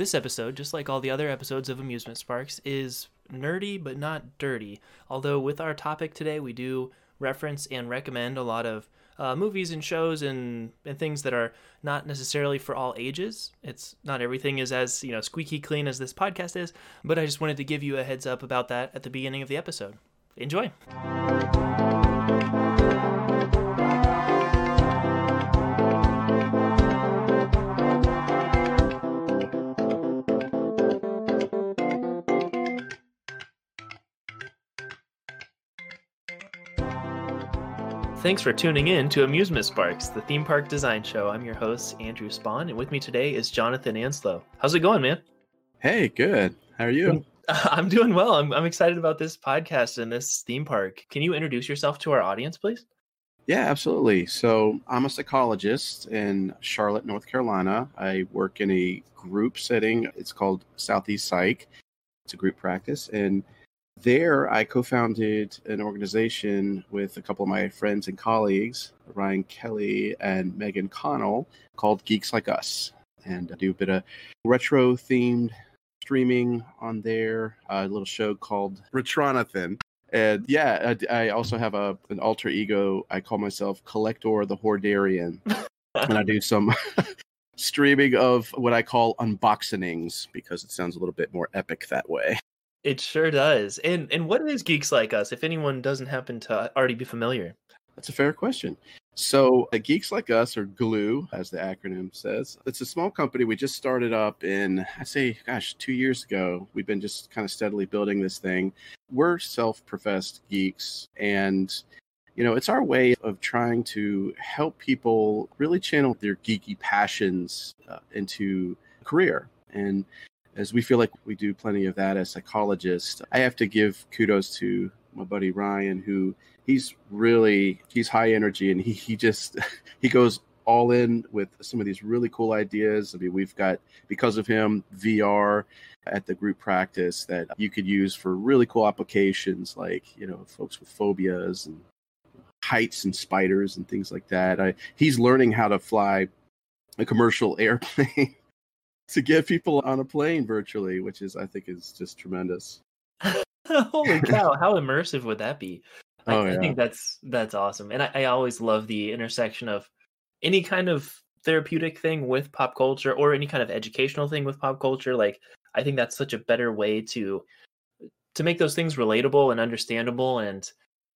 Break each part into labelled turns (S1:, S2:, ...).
S1: This episode, just like all the other episodes of Amusement Sparks, is nerdy but not dirty. Although, with our topic today, we do reference and recommend a lot of uh, movies and shows and, and things that are not necessarily for all ages. It's not everything is as you know squeaky clean as this podcast is, but I just wanted to give you a heads up about that at the beginning of the episode. Enjoy. Thanks for tuning in to Amusement Sparks, the theme park design show. I'm your host, Andrew Spawn, and with me today is Jonathan Anslow. How's it going, man?
S2: Hey, good. How are you?
S1: I'm doing well. I'm, I'm excited about this podcast and this theme park. Can you introduce yourself to our audience, please?
S2: Yeah, absolutely. So, I'm a psychologist in Charlotte, North Carolina. I work in a group setting. It's called Southeast Psych. It's a group practice. And there, I co founded an organization with a couple of my friends and colleagues, Ryan Kelly and Megan Connell, called Geeks Like Us. And I do a bit of retro themed streaming on there, a little show called Retronathan. And yeah, I, I also have a an alter ego. I call myself Collector the Hordarian. and I do some streaming of what I call unboxingings because it sounds a little bit more epic that way.
S1: It sure does. And and what is Geeks Like Us? If anyone doesn't happen to already be familiar,
S2: that's a fair question. So, uh, Geeks Like Us, or GLUE, as the acronym says, it's a small company. We just started up in, I say, gosh, two years ago. We've been just kind of steadily building this thing. We're self professed geeks, and you know, it's our way of trying to help people really channel their geeky passions uh, into career. And as we feel like we do plenty of that as psychologists, I have to give kudos to my buddy Ryan, who he's really he's high energy and he he just he goes all in with some of these really cool ideas. I mean, we've got because of him VR at the group practice that you could use for really cool applications, like you know, folks with phobias and heights and spiders and things like that. I, he's learning how to fly a commercial airplane to get people on a plane virtually, which is I think is just tremendous.
S1: Holy cow! How immersive would that be? I,
S2: Oh,
S1: I think that's that's awesome, and I, I always love the intersection of any kind of therapeutic thing with pop culture or any kind of educational thing with pop culture. Like, I think that's such a better way to to make those things relatable and understandable, and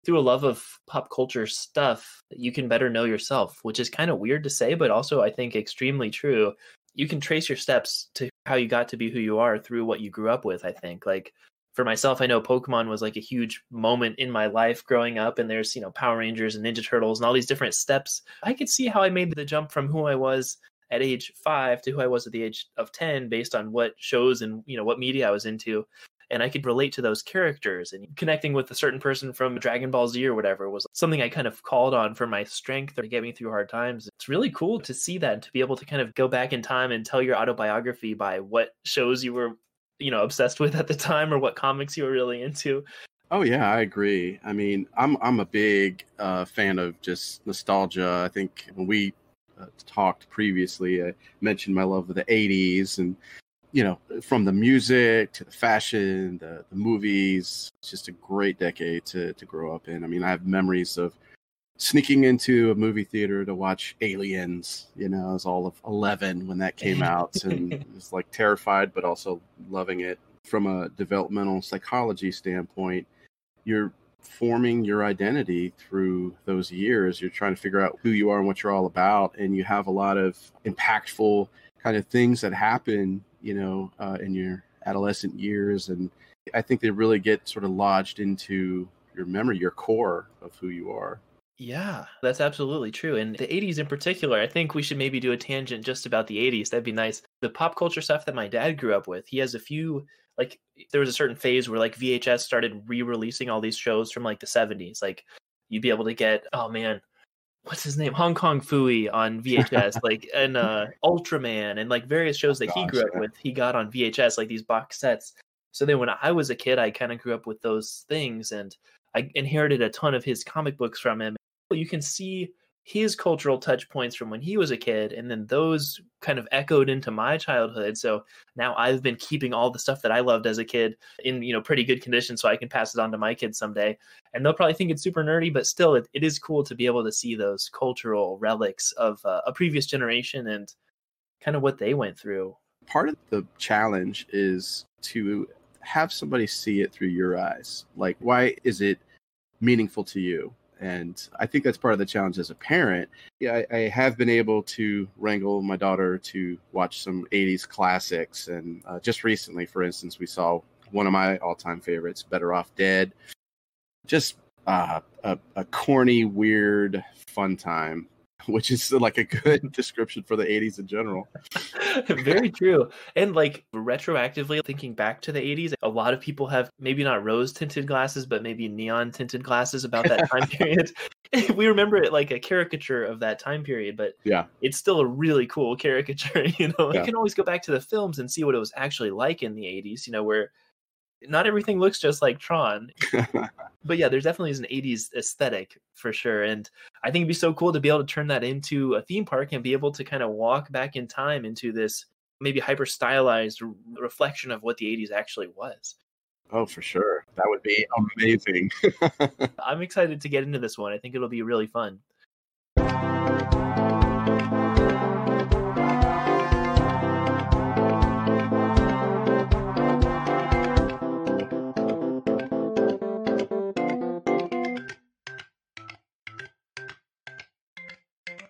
S1: through a love of pop culture stuff, you can better know yourself, which is kind of weird to say, but also I think extremely true. You can trace your steps to how you got to be who you are through what you grew up with. I think, like for myself, I know Pokemon was like a huge moment in my life growing up, and there's, you know, Power Rangers and Ninja Turtles and all these different steps. I could see how I made the jump from who I was at age five to who I was at the age of 10 based on what shows and, you know, what media I was into. And I could relate to those characters and connecting with a certain person from Dragon Ball Z or whatever was something I kind of called on for my strength or to get me through hard times. It's really cool to see that and to be able to kind of go back in time and tell your autobiography by what shows you were you know obsessed with at the time or what comics you were really into
S2: Oh yeah, I agree. I mean, I'm I'm a big uh, fan of just nostalgia. I think when we uh, talked previously, I mentioned my love of the '80s, and you know, from the music to the fashion, the, the movies. It's just a great decade to to grow up in. I mean, I have memories of sneaking into a movie theater to watch Aliens. You know, I was all of 11 when that came out, and was like terrified, but also loving it. From a developmental psychology standpoint, you're forming your identity through those years. You're trying to figure out who you are and what you're all about, and you have a lot of impactful kind of things that happen, you know, uh, in your adolescent years, and I think they really get sort of lodged into your memory, your core of who you are.
S1: yeah that's absolutely true and the 80s in particular i think we should maybe do a tangent just about the 80s that'd be nice the pop culture stuff that my dad grew up with he has a few like there was a certain phase where like vhs started re-releasing all these shows from like the 70s like you'd be able to get oh man what's his name? Hong Kong Phooey on vhs like and uh ultraman and like various shows that he
S2: Gosh,
S1: grew up
S2: yeah.
S1: with he got on vhs like these box sets. So then when i was a kid i kind of grew up with those things and i inherited a ton of his comic books from him. You can see his cultural touch points from when he was a kid and then those kind of echoed into my childhood. So now i've been keeping all the stuff that i loved as a kid in you know pretty good condition so i can pass it on to my kids someday. And they'll probably think it's super nerdy but still it, it is cool to be able to see those cultural relics of uh, a previous generation and kind of what they went through.
S2: Part of the challenge is to have somebody see it through your eyes. Like why is it meaningful to you and I think that's part of the challenge as a parent. Yeah, I, I, have been able to wrangle my daughter to watch some '80s classics, and uh, just recently, for instance, we saw one of my all-time favorites, "Better Off Dead." Just uh, a, a corny, weird, fun time which is like a good description for the 80s in general.
S1: Very true. And like retroactively thinking back to the 80s, a lot of people have maybe not rose tinted glasses, but maybe neon tinted glasses about that time period. we remember it like a caricature of that time period, but
S2: yeah,
S1: it's still a really cool caricature. You know, yeah. you can always go back to the films and see what it was actually like in the 80s, you know, where not everything looks just like Tron. but yeah, there's definitely an 80s aesthetic for sure. And I think it'd be so cool to be able to turn that into a theme park and be able to kind of walk back in time into this maybe hyper stylized reflection of what the 80s actually was.
S2: Oh, for sure. That would be amazing.
S1: I'm excited to get into this one. I think it'll be really fun.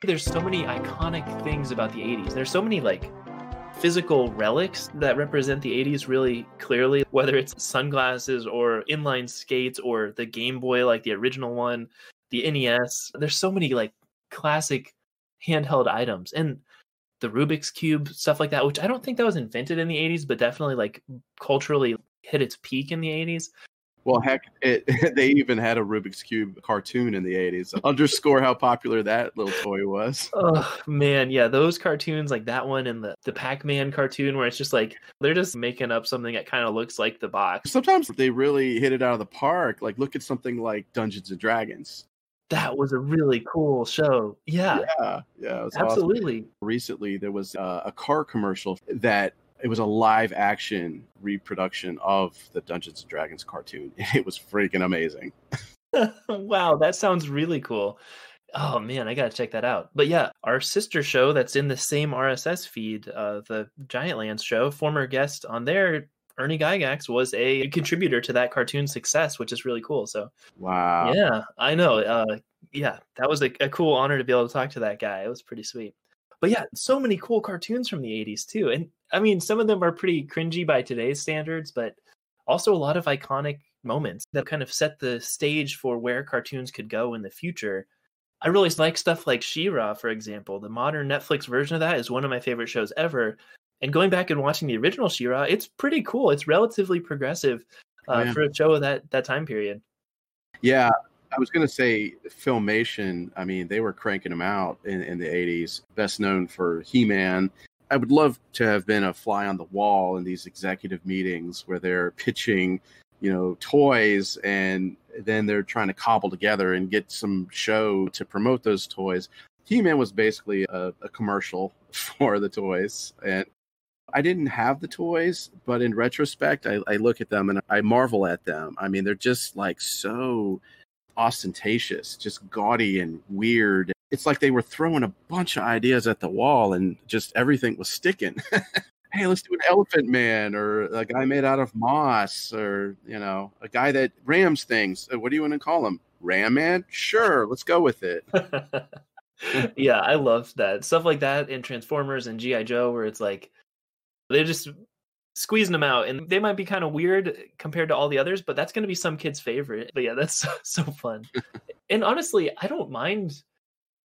S1: There's so many iconic things about the 80s. There's so many like physical relics that represent the 80s really clearly, whether it's sunglasses or inline skates or the Game Boy, like the original one, the NES. There's so many like classic handheld items and the Rubik's Cube, stuff like that, which I don't think that was invented in the 80s, but definitely like culturally hit its peak in the 80s.
S2: Well, heck, it, they even had a Rubik's Cube cartoon in the 80s. Underscore how popular that little toy was.
S1: Oh, man. Yeah, those cartoons, like that one and the, the Pac Man cartoon, where it's just like they're just making up something that kind of looks like the box.
S2: Sometimes they really hit it out of the park. Like, look at something like Dungeons and Dragons.
S1: That was a really cool show. Yeah.
S2: Yeah. Yeah.
S1: Absolutely.
S2: Awesome. Recently, there was uh, a car commercial that it was a live action reproduction of the Dungeons and Dragons cartoon. It was freaking amazing.
S1: wow, that sounds really cool. Oh man, I gotta check that out. But yeah, our sister show that's in the same RSS feed, uh, the Giantlands show, former guest on there, Ernie Gygax was a contributor to that cartoon success, which is really cool. So
S2: wow,
S1: yeah, I know. Uh, yeah, that was a, a cool honor to be able to talk to that guy. It was pretty sweet. But yeah, so many cool cartoons from the 80s too. And I mean, some of them are pretty cringy by today's standards, but also a lot of iconic moments that kind of set the stage for where cartoons could go in the future. I really like stuff like She-Ra, for example. The modern Netflix version of that is one of my favorite shows ever. And going back and watching the original She-Ra, it's pretty cool. It's relatively progressive uh, oh, yeah. for a show of that that time period.
S2: Yeah, I was going to say Filmation. I mean, they were cranking them out in, in the 80s, best known for He Man. I would love to have been a fly on the wall in these executive meetings where they're pitching, you know, toys and then they're trying to cobble together and get some show to promote those toys. He Man was basically a, a commercial for the toys. And I didn't have the toys, but in retrospect, I, I, look at them and I marvel at them. I mean, they're just like so ostentatious, just gaudy and weird. It's like they were throwing a bunch of ideas at the wall and just everything was sticking. hey, let's do an elephant man or a guy made out of moss or, you know, a guy that rams things. Uh, what do you want to call him? Ram man? Sure, let's go with it.
S1: yeah, I love that. Stuff like that in Transformers and G.I. Joe where it's like they're just squeezing them out and they might be kind of weird compared to all the others but that's going to be some kids favorite. But yeah that's so, so fun. And honestly i don't mind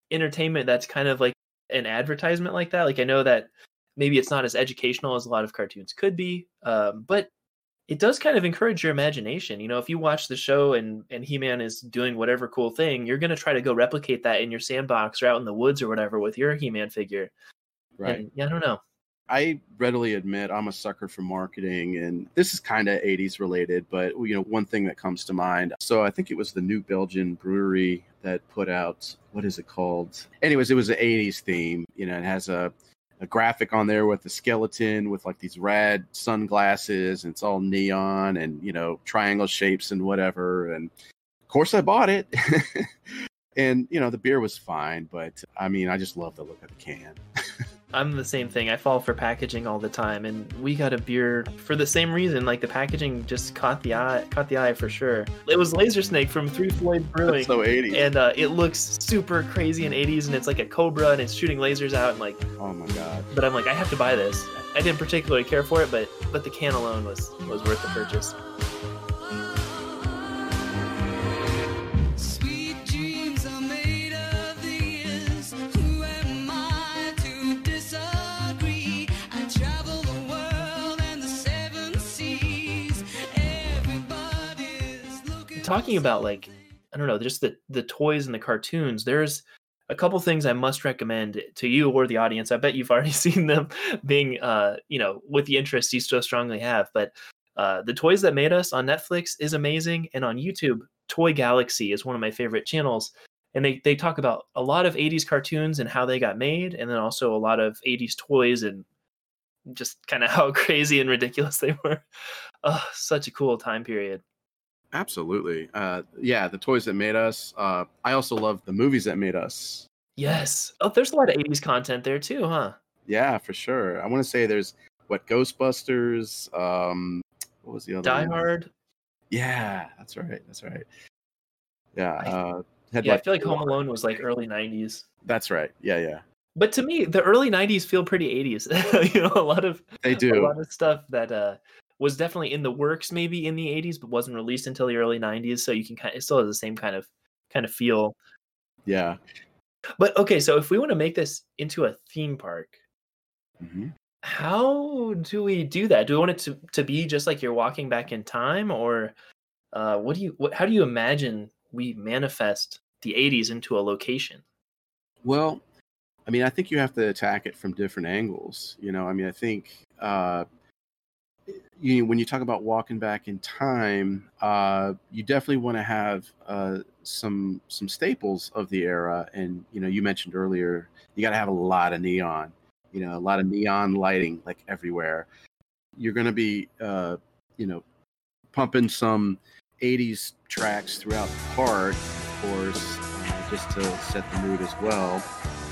S1: entertainment that's kind of like an advertisement like that. Like i know that maybe it's not as educational as a lot of cartoons could be um, but it does kind of encourage your imagination. You know if you watch the show and and he-man is doing whatever cool thing you're going to try to go replicate that in your sandbox or out in the woods or whatever with your he-man figure.
S2: Right.
S1: And, yeah i don't know
S2: I readily admit I'm a sucker for marketing, and this is kind of 80s related, but you know, one thing that comes to mind. So I think it was the New Belgium Brewery that put out what is it called? Anyways, it was an 80s theme. You know, it has a a graphic on there with a skeleton with like these red sunglasses and it's all neon and you know triangle shapes and whatever and of course i bought it and you know the beer was fine but i mean i just love the look of the can
S1: I'm the same thing. I fall for packaging all the time, and we got a beer for the same reason. Like the packaging just caught the eye, caught the eye for sure. It was Laser Snake from Three Floyd Brewing.
S2: so 80s.
S1: and uh, it looks super crazy in 80s, and it's like a cobra, and it's shooting lasers out, and like.
S2: Oh my god!
S1: But I'm like, I have to buy this. I didn't particularly care for it, but but the can alone was was worth the purchase. Talking about like I don't know, just the the toys and the cartoons. There's a couple things I must recommend to you or the audience. I bet you've already seen them being uh, you know, with the interest you so strongly have, but uh, the toys that made us on Netflix is amazing and on YouTube, Toy Galaxy is one of my favorite channels. And they, they talk about a lot of 80s cartoons and how they got made, and then also a lot of 80s toys and just kind of how crazy and ridiculous they were. Oh, such a cool time period.
S2: Absolutely. Uh, yeah, the toys that made us. Uh, I also love the movies that made us.
S1: Yes. Oh, there's a lot of 80s content there too, huh?
S2: Yeah, for sure. I want to say there's what Ghostbusters. Um, what was the other?
S1: Die
S2: one?
S1: Hard.
S2: Yeah, that's right. That's right. Yeah. Uh,
S1: Yeah, I feel like Home Alone was like early 90s.
S2: That's right. Yeah, yeah.
S1: But to me, the early 90s feel pretty 80s. you know, a lot of
S2: They do a
S1: lot of stuff that uh was definitely in the works maybe in the 80s but wasn't released until the early 90s so you can kind of, it still has the same kind of kind of feel
S2: Yeah.
S1: but okay so if we want to make this into a theme park
S2: hmm
S1: how do we do that do we want it to, to be just like you're walking back in time or uh what do you what, how do you imagine we manifest the 80s into a location
S2: Well, I mean, I think you have to attack it from different angles. You know, I mean, I think uh, you when you talk about walking back in time, uh, you definitely want to have uh, some some staples of the era. And you know, you mentioned earlier, you got to have a lot of neon. You know, a lot of neon lighting like everywhere. You're going to be, uh, you know, pumping some '80s tracks throughout the park, of course, uh, just to set the mood as well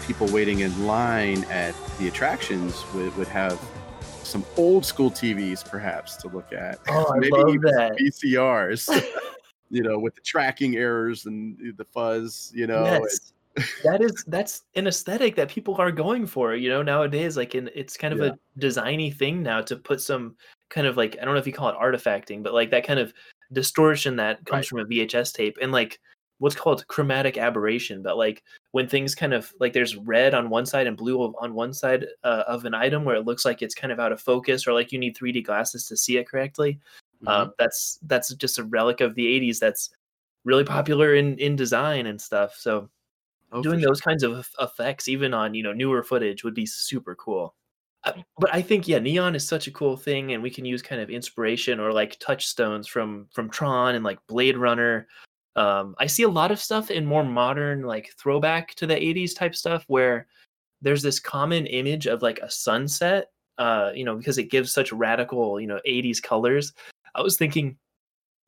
S2: people waiting in line at the attractions would, would have some old school TVs perhaps to look at.
S1: oh i
S2: Maybe
S1: love
S2: even
S1: that
S2: VCRs, you know, with the tracking errors and the fuzz, you know.
S1: yes that is that's an aesthetic that people are going for you know nowadays like in it's kind of
S2: Yeah.
S1: a designy thing now to put some kind of like i don't know if you call it artifacting but like that kind of distortion that comes
S2: Right.
S1: from a vhs tape and like what's called chromatic aberration but like when things kind of like there's red on one side and blue on one side uh, of an item where it looks like it's kind of out of focus or like you need 3d glasses to see it correctly
S2: Mhm.
S1: um, that's that's just a relic of the 80s that's really popular in in design and stuff so
S2: Oh,
S1: doing
S2: sure.
S1: those kinds of effects even on you know newer footage would be super cool I- but i think yeah neon is such a cool thing and we can use kind of inspiration or like touchstones from from tron and like blade runner um i see a lot of stuff in more modern like throwback to the 80s type stuff where there's this common image of like a sunset uh you know because it gives such radical you know 80s colors. I was thinking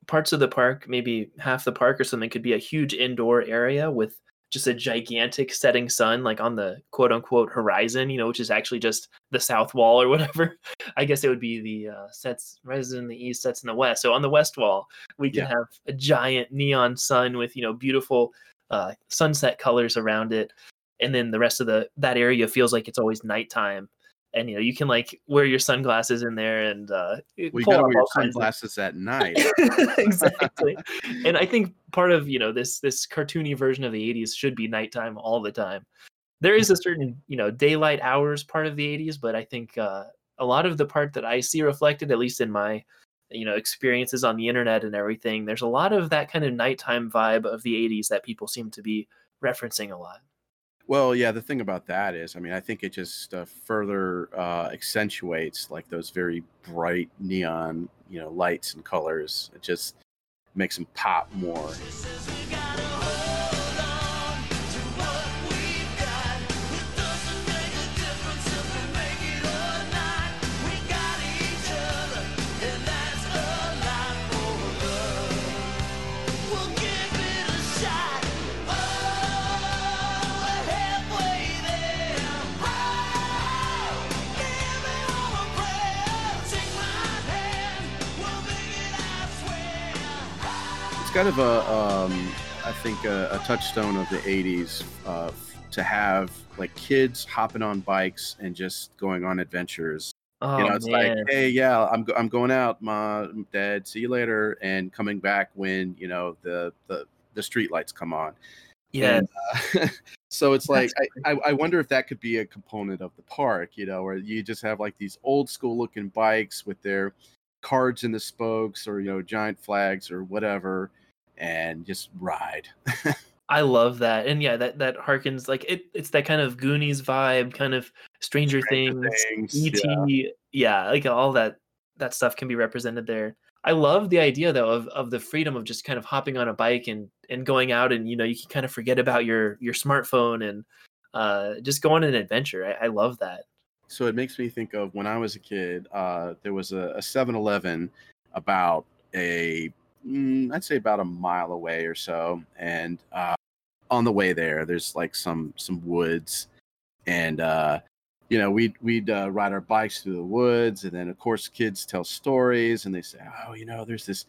S1: parts of the park maybe half the park or something could be a huge indoor area with just a gigantic setting sun like on the quote unquote horizon you know which is actually just the south wall or whatever. I guess it would be the uh, sets rises in the east sets in the west. So on the west wall we can
S2: Yeah.
S1: have a giant neon sun with you know beautiful uh, sunset colors around it. And then the rest of the that area feels like it's always nighttime and you know you can like wear your sunglasses in there and uh
S2: Well,
S1: pull
S2: wear your
S1: all kinds of-
S2: sunglasses at night.
S1: exactly. And i think part of you know this this cartoony version of the 80s should be nighttime all the time. There is a certain you know daylight hours part of the 80s but i think uh, a lot of the part that i see reflected at least in my you know experiences on the internet and everything there's a lot of that kind of nighttime vibe of the 80s that people seem to be referencing a lot
S2: Well, yeah, the thing about that is, I mean, I think it just uh, further uh, accentuates like those very bright neon, you know, lights and colors. It just makes them pop more. Kind of a, um, I think, a, a, touchstone of the '80s uh, to have like kids hopping on bikes and just going on adventures. Oh, you know, it's man. like, hey, yeah, I'm I'm going out, mom, dad, see you later, and coming back when you know the the the street lights come on.
S1: Yeah.
S2: uh, so it's like I, I wonder if that could be a component of the park, you know, where you just have like these old school looking bikes with their cards in the spokes or you know giant flags or whatever and just ride.
S1: I love that, and yeah, that that harkens like it. It's that kind of Goonies vibe, kind of Stranger, Stranger Things, Things, ET. Yeah. yeah, like all that that stuff can be represented there. I love the idea though of of the freedom of just kind of hopping on a bike and and going out and you know you can kind of forget about your your smartphone and uh, just go on an adventure. I, I love that.
S2: So it makes me think of when I was a kid. Uh, there was a, a 7-Eleven about a mm, I'd say about a mile away or so. And uh, on the way there, there's like some some woods, and uh, you know we'd we'd uh, ride our bikes through the woods, and then of course kids tell stories, and they say, oh, you know, there's this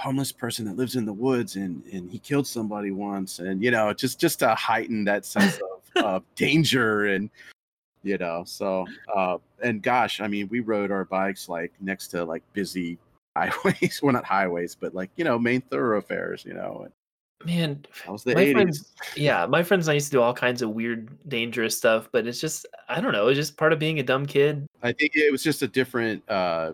S2: homeless person that lives in the woods and and he killed somebody once and you know just just to heighten that sense of, of danger and you know so uh and gosh i mean we rode our bikes like next to like busy highways. well, not highways, but like you know, main thoroughfares. You know.
S1: Man,
S2: that was the eighties.
S1: Friends, yeah, my friends and I used to do all kinds of weird, dangerous stuff, but it's just I don't know. It's just part of being a dumb kid.
S2: I think it was just a different uh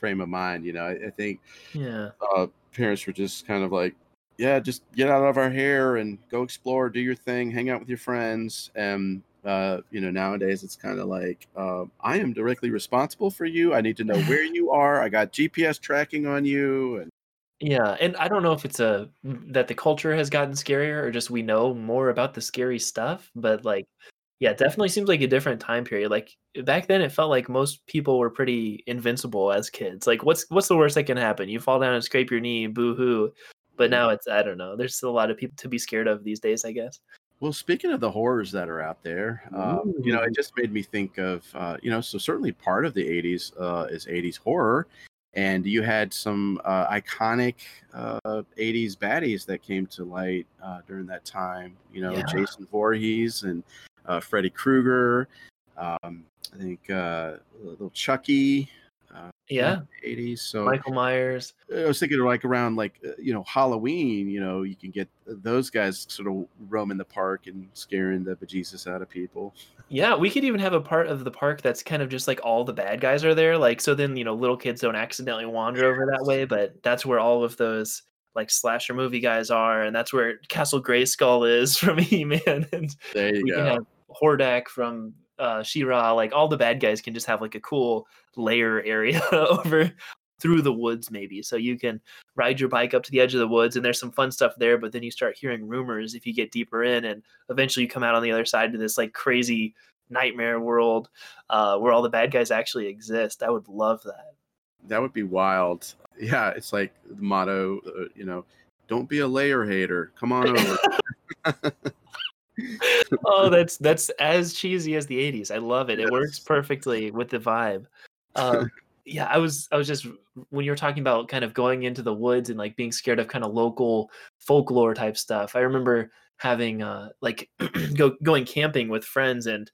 S2: frame of mind. You know, I, I think
S1: yeah,
S2: uh, parents were just kind of like, yeah, just get out of our hair and go explore, do your thing, hang out with your friends, and uh, you know, nowadays it's kind of like uh, I am directly responsible for you. I need to know where you are. I got GPS tracking on you, and
S1: yeah, and I don't know if it's a that the culture has gotten scarier or just we know more about the scary stuff, but like yeah, definitely seems like a different time period. Like back then it felt like most people were pretty invincible as kids. Like what's what's the worst that can happen? You fall down and scrape your knee, boo hoo. But mm-hmm. now it's I don't know. There's still a lot of people to be scared of these days, I guess.
S2: Well, speaking of the horrors that are out there, um, you know, it just made me think of, uh, you know, so certainly part of the 80s uh, is 80s horror. And you had some uh, iconic 80s uh, baddies that came to light uh, during that time. You know, yeah. Jason Voorhees and uh, Freddy Krueger. Um, I think uh little Chucky
S1: yeah.
S2: 80s so
S1: michael myers.
S2: I was thinking like around like uh, you know halloween you know you can get those guys sort of roaming the park and scaring the bejesus out of people.
S1: Yeah we could even have a part of the park that's kind of just like all the bad guys are there like so then you know little kids don't accidentally wander over that way but that's where all of those like slasher movie guys are and that's where castle Grayskull is from he-man and
S2: there you go.
S1: hordak from uh, She-Ra, like all the bad guys can just have like a cool lair area over through the woods maybe. So you can ride your bike up to the edge of the woods and there's some fun stuff there but then you start hearing rumors if you get deeper in and eventually you come out on the other side to this like crazy nightmare world uh, where all the bad guys actually exist. I would love that.
S2: That would be wild. Yeah it's like the motto uh, you know don't be a lair hater. Come on over
S1: oh, that's that's as cheesy as the '80s. I love it. It works perfectly with the vibe. Um, yeah, I was I was just when you were talking about kind of going into the woods and like being scared of kind of local folklore type stuff. I remember having uh like go going camping with friends and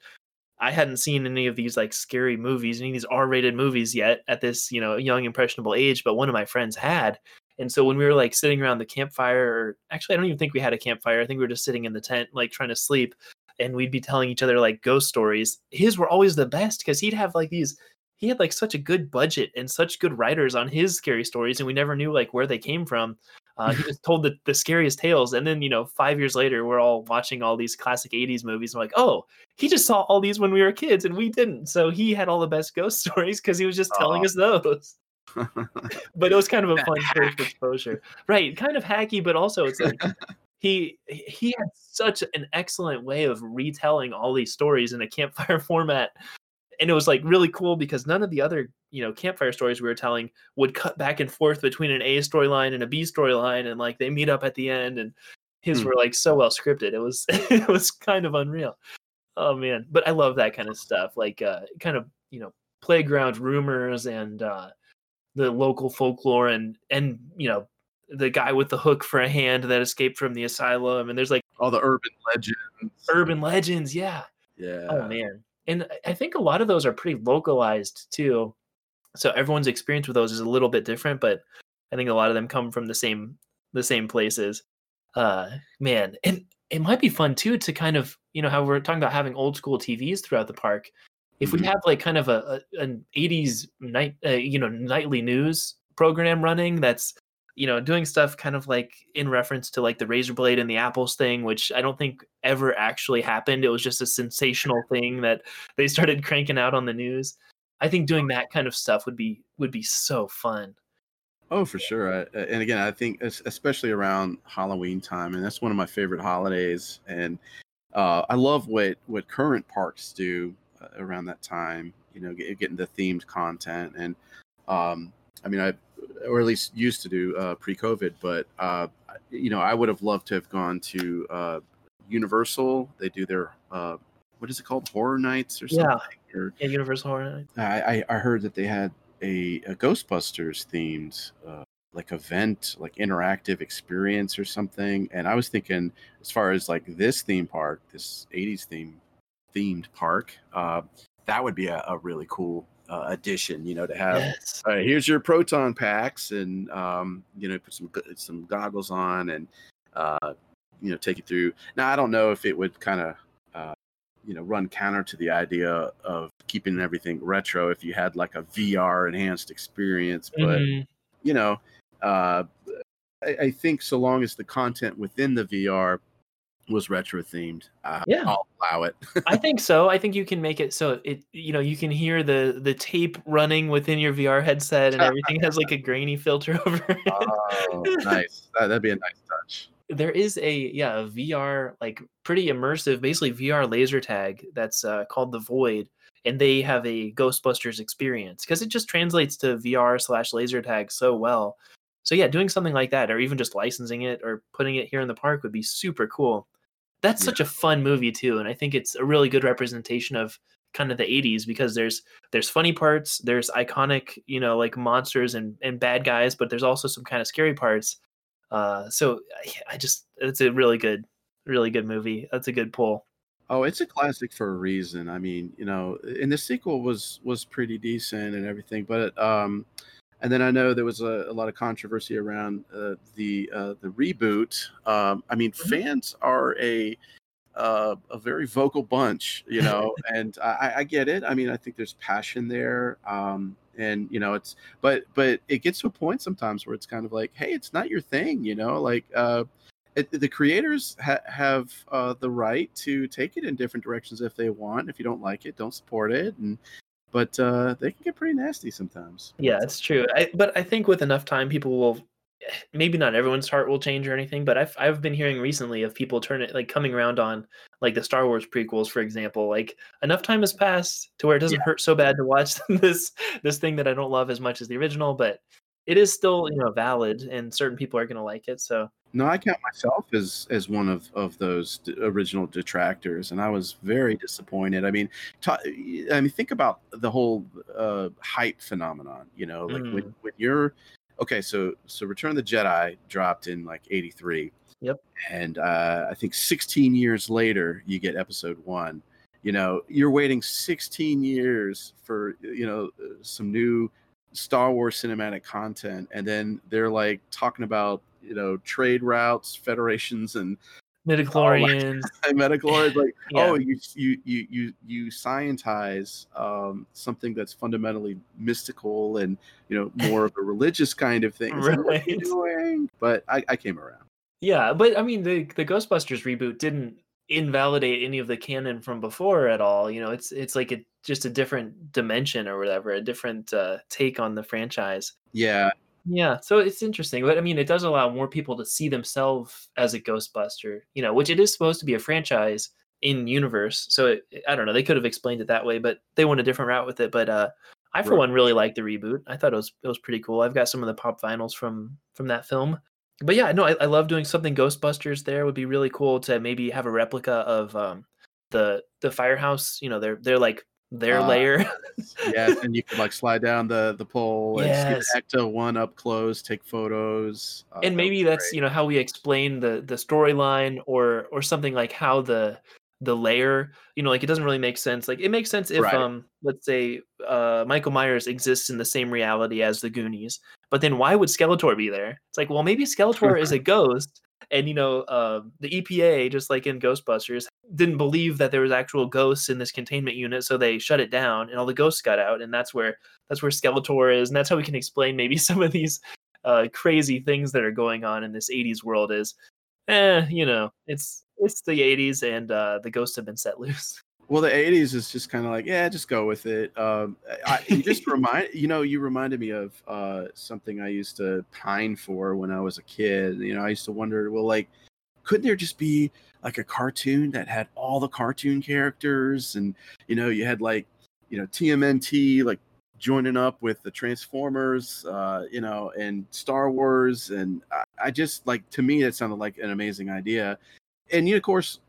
S1: I hadn't seen any of these like scary movies, any of these R-rated movies yet at this, you know, young impressionable age, but one of my friends had. And so when we were like sitting around the campfire, or actually, I don't even think we had a campfire. I think we were just sitting in the tent, like trying to sleep, and we'd be telling each other like ghost stories. His were always the best because he'd have like these. He had like such a good budget and such good writers on his scary stories, and we never knew like where they came from. Uh, he just told the, the scariest tales, and then you know, five years later, we're all watching all these classic '80s movies. And we're like, oh, he just saw all these when we were kids, and we didn't. So he had all the best ghost stories because he was just telling us those. But it was kind of a fun first exposure, right? Kind of hacky, but also it's like he he had such an excellent way of retelling all these stories in a campfire format and it was like really cool because none of the other you know campfire stories we were telling would cut back and forth between an A storyline and a B storyline, and like they meet up at the end, and his hmm. were like so well scripted. It was it was kind of unreal. Oh man, but I love that kind of stuff, like uh, kind of you know playground rumors and uh, the local folklore, and and you know the guy with the hook for a hand that escaped from the asylum, and there's like
S2: all the urban legends.
S1: Urban legends, yeah.
S2: Yeah.
S1: Oh man, and I think a lot of those are pretty localized too. So everyone's experience with those is a little bit different, but I think a lot of them come from the same the same places. Uh, man, and it might be fun too to kind of you know how we're talking about having old school TVs throughout the park. If we mm-hmm. have like kind of a, a an '80s night, uh, you know, nightly news program running that's you know, doing stuff kind of like in reference to like the razor blade and the apples thing, which I don't think ever actually happened. It was just a sensational thing that they started cranking out on the news. I think doing that kind of stuff would be would be so fun.
S2: Oh, for sure. I, and again, I think especially around Halloween time, and that's one of my favorite holidays. And uh, I love what what current parks do around that time. You know, getting the themed content and um, I mean, I or at least used to do uh, pre-COVID. But uh, you know, I would have loved to have gone to uh, Universal. They do their uh, what is it called, Horror Nights or something?
S1: Yeah, or, yeah Universal Horror Nights.
S2: I, I heard that they had a, a Ghostbusters themed uh, like event, like interactive experience or something. And I was thinking, as far as like this theme park, this '80s theme themed park, uh, that would be a, a really cool uh, addition. You know, to have yes. uh, here's your proton packs, and um, you know, put some some goggles on, and uh, you know, take you through. Now, I don't know if it would kind of uh, you know run counter to the idea of keeping everything retro if you had like a VR enhanced experience, but mm-hmm. you know. Uh, I, I think so long as the content within the VR was retro themed. Uh, yeah, I'll allow it.
S1: I think so. I think you can make it so it you know you can hear the the tape running within your VR headset and everything has like a grainy filter over. it.
S2: Oh, nice. That, would be a nice touch.
S1: There is a yeah a VR like pretty immersive, basically VR laser tag that's uh, called the Void, and they have a Ghostbusters experience because it just translates to VR slash laser tag so well. So yeah, doing something like that, or even just licensing it or putting it here in the park would be super cool that's yeah. such a fun movie too and i think it's a really good representation of kind of the 80s because there's there's funny parts there's iconic you know like monsters and and bad guys but there's also some kind of scary parts. Uh so i just it's a really good really good movie. That's a good pull.
S2: Oh it's a classic for a reason. I mean you know and the sequel was was pretty decent and everything but um and then I know there was a, a lot of controversy around uh, the uh, the reboot. Um, I mean, mm-hmm. fans are a uh, a very vocal bunch, you know, and I, I, get it. I mean, I think there's passion there, um, and you know, it's but but it gets to a point sometimes where it's kind of like, hey, it's not your thing, you know, like. Uh, it, the creators ha- have uh, the right to take it in different directions if they want. If you don't like it, don't support it, and but uh, they can get pretty nasty sometimes.
S1: Yeah, it's true. I, but I think with enough time, people will. Maybe not everyone's heart will change or anything, but I've I've been hearing recently of people turn it like coming around on like the Star Wars prequels, for example. Like enough time has passed to where it doesn't yeah. hurt so bad to watch this this thing that I don't love as much as the original, but it is still you know valid, and certain people are going to like it. So
S2: no, I count myself as as one of of those d- original detractors, and I was very disappointed. I mean, ta- I mean, think about the whole uh, hype phenomenon. You know, like mm. when when you're okay, so so Return of the Jedi dropped in like '83.
S1: Yep.
S2: And uh, I think 16 years later, you get Episode One. You know, you're waiting 16 years for you know some new Star Wars cinematic content, and then they're like talking about you know trade routes, federations, and
S1: midichlorians
S2: oh midichlorians like
S1: Yeah.
S2: oh you you you you you scientize um something that's fundamentally mystical and you know more of a religious kind of thing. It's like, what are you doing? But I, I came around.
S1: Yeah, but I mean the the Ghostbusters reboot didn't invalidate any of the canon from before at all. You know, it's it's like a just a different dimension or whatever, a different uh, take on the franchise.
S2: yeah
S1: Yeah, so it's interesting, but I mean, it does allow more people to see themselves as a Ghostbuster. You know, which it is supposed to be a franchise in universe. So it, I don't know, they could have explained it that way, but they went a different route with it. But uh, I for
S2: Right.
S1: one really liked the reboot. I thought it was it was pretty cool. I've got some of the pop vinyls from from that film. But yeah, no, I, I love doing something Ghostbusters. There would be really cool to maybe have a replica of um, the the firehouse. You know, they're they're like their
S2: Ah,
S1: lair.
S2: yes and you could like slide down the the pole and see
S1: Yes.
S2: the ecto one up close take photos uh,
S1: and maybe
S2: was
S1: that's
S2: great.
S1: you know how we explain the the storyline or or something like how the the lair you know like it doesn't really make sense like it makes sense if
S2: Right.
S1: um let's say uh michael myers exists in the same reality as the goonies but then why would skeletor be there? It's like well maybe skeletor is a ghost and you know uh, the epa just like in ghostbusters didn't believe that there was actual ghosts in this containment unit so they shut it down and all the ghosts got out and that's where that's where skeletor is and that's how we can explain maybe some of these uh, crazy things that are going on in this 80s world is eh you know it's it's the 80s and uh, the ghosts have been set loose
S2: Well, the '80s is just kind of like, yeah, just go with it. Um, I, you just remind, you know, you reminded me of uh, something I used to pine for when I was a kid. You know, I used to wonder, well, like, couldn't there just be like a cartoon that had all the cartoon characters, and you know, you had like, you know, TMNT like joining up with the Transformers, uh, you know, and Star Wars, and I, I just like to me that sounded like an amazing idea. And you, of course,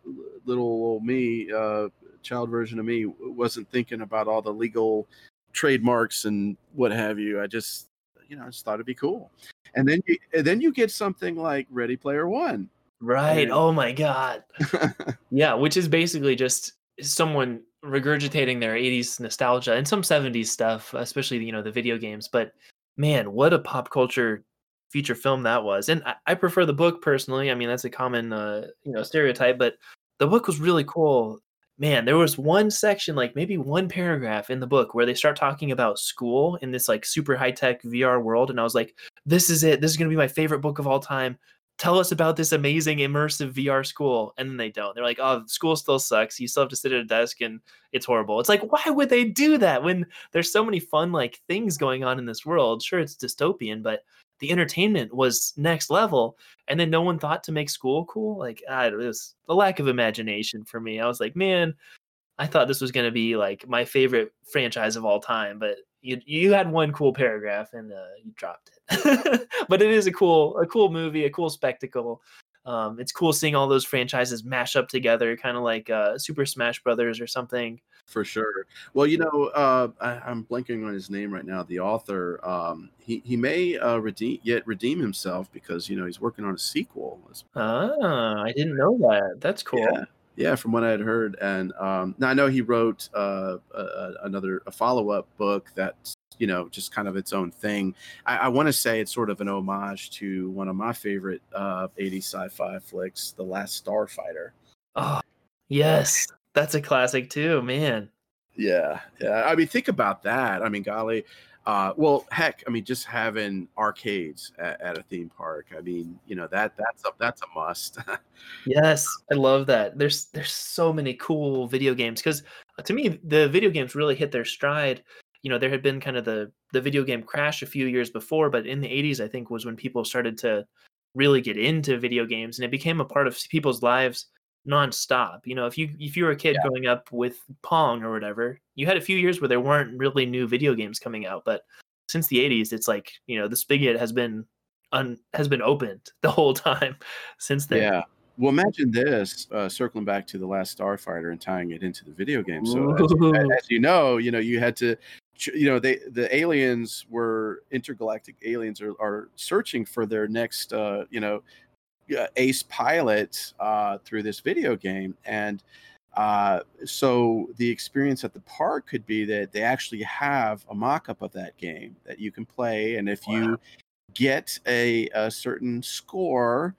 S2: little old me, uh, child version of me wasn't thinking about all the legal trademarks and what have you. I just, you know, I just thought it'd be cool. And then, you, and then you get something like Ready Player One.
S1: right oh my god yeah which is basically just someone regurgitating their 80s nostalgia and some 70s stuff especially you know the video games but man what a pop culture feature film that was and i, I prefer the book personally i mean that's a common uh, you know stereotype but the book was really cool man there was one section like maybe one paragraph in the book where they start talking about school in this like super high-tech vr world and i was like this is it this is going to be my favorite book of all time tell us about this amazing immersive VR school. And then they don't. They're like, oh, school still sucks. You still have to sit at a desk and it's horrible. It's like, why would they do that when there's so many fun like things going on in this world? Sure, it's dystopian, but the entertainment was next level. And then no one thought to make school cool. Like, I, it was a lack of imagination for me. I was like, man, I thought this was going to be like my favorite franchise of all time, but you you had one cool paragraph and uh, you dropped it. but it is a cool a cool movie, a cool spectacle. Um, it's cool seeing all those franchises mash up together, kind of like uh, Super Smash Brothers or something.
S2: For sure. Well, you know, uh, I, I'm blanking on his name right now. The author, um, he he may uh, redeem yet redeem himself because you know he's working on a sequel.
S1: Ah, I didn't know that. That's cool.
S2: Yeah. Yeah, from what I had heard, and um, now I know he wrote uh, a- another a follow up book that's you know just kind of its own thing. I, I want to say it's sort of an homage to one of my favorite uh, 80s sci-fi flicks, The Last Starfighter.
S1: Oh, yes, that's a classic too, man.
S2: Yeah, yeah. I mean, think about that. I mean, golly. Uh, well, heck, I mean, just having arcades at, at a theme park. I mean, you know that that's a that's a must.
S1: Yes, I love that. There's there's so many cool video games because to me the video games really hit their stride. You know, there had been kind of the the video game crash a few years before, but in the 80s I think was when people started to really get into video games and it became a part of people's lives nonstop. You know, if you if you were a kid
S2: Yeah.
S1: growing up with Pong or whatever, you had a few years where there weren't really new video games coming out, but since the 80s it's like, you know, the spigot has been un, has been opened the whole time since then.
S2: Yeah. Well, imagine this, uh, circling back to the last Starfighter and tying it into the video game. So, as, as you know, you know you had to, you know, they the aliens were intergalactic aliens are, are searching for their next, uh, you know, ace pilot uh, through this video game, and uh, so the experience at the park could be that they actually have a mock-up of that game that you can play, and if you get a, a certain score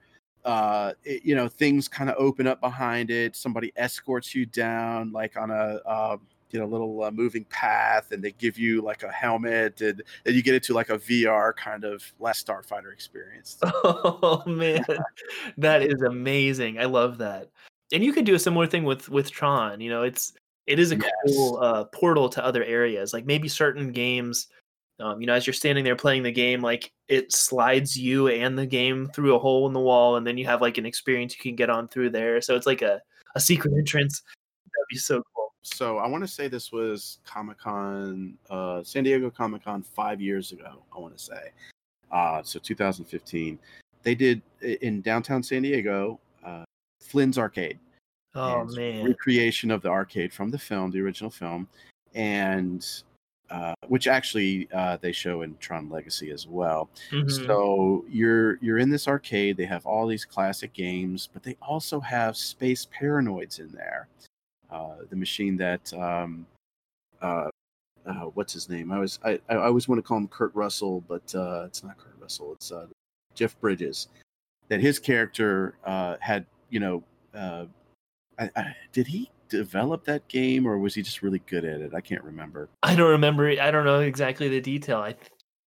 S2: uh, it, you know, things kind of open up behind it. Somebody escorts you down, like on a uh, you know little uh, moving path, and they give you like a helmet, and then you get into like a VR kind of Last Starfighter experience.
S1: Oh man, that is amazing. I love that. And you could do a similar thing with with Tron. You know, it's it is a
S2: Yes.
S1: cool uh, portal to other areas. Like maybe certain games, um, you know, as you're standing there playing the game, like it slides you and the game through a hole in the wall, and then you have like an experience you can get on through there. So it's like a a secret entrance. That'd be so cool.
S2: So I want to say this was Comic Con, uh, San Diego Comic Con five years ago. I want to say, uh, so 2015. They did in downtown San Diego, uh, Flynn's Arcade.
S1: Oh
S2: And it's a
S1: man,
S2: recreation of the arcade from the film, the original film, and uh, which actually uh, they show in Tron Legacy as well.
S1: Mhm.
S2: So you're you're in this arcade. They have all these classic games, but they also have Space Paranoids in there. Uh, the machine that um, uh, uh, what's his name? I was I, I always want to call him Kurt Russell, but it's not Kurt Russell. It's Jeff Bridges. That his character had you know I, I, did he develop that game or was he just really good at it? I can't remember.
S1: I don't remember. I don't know exactly the detail. I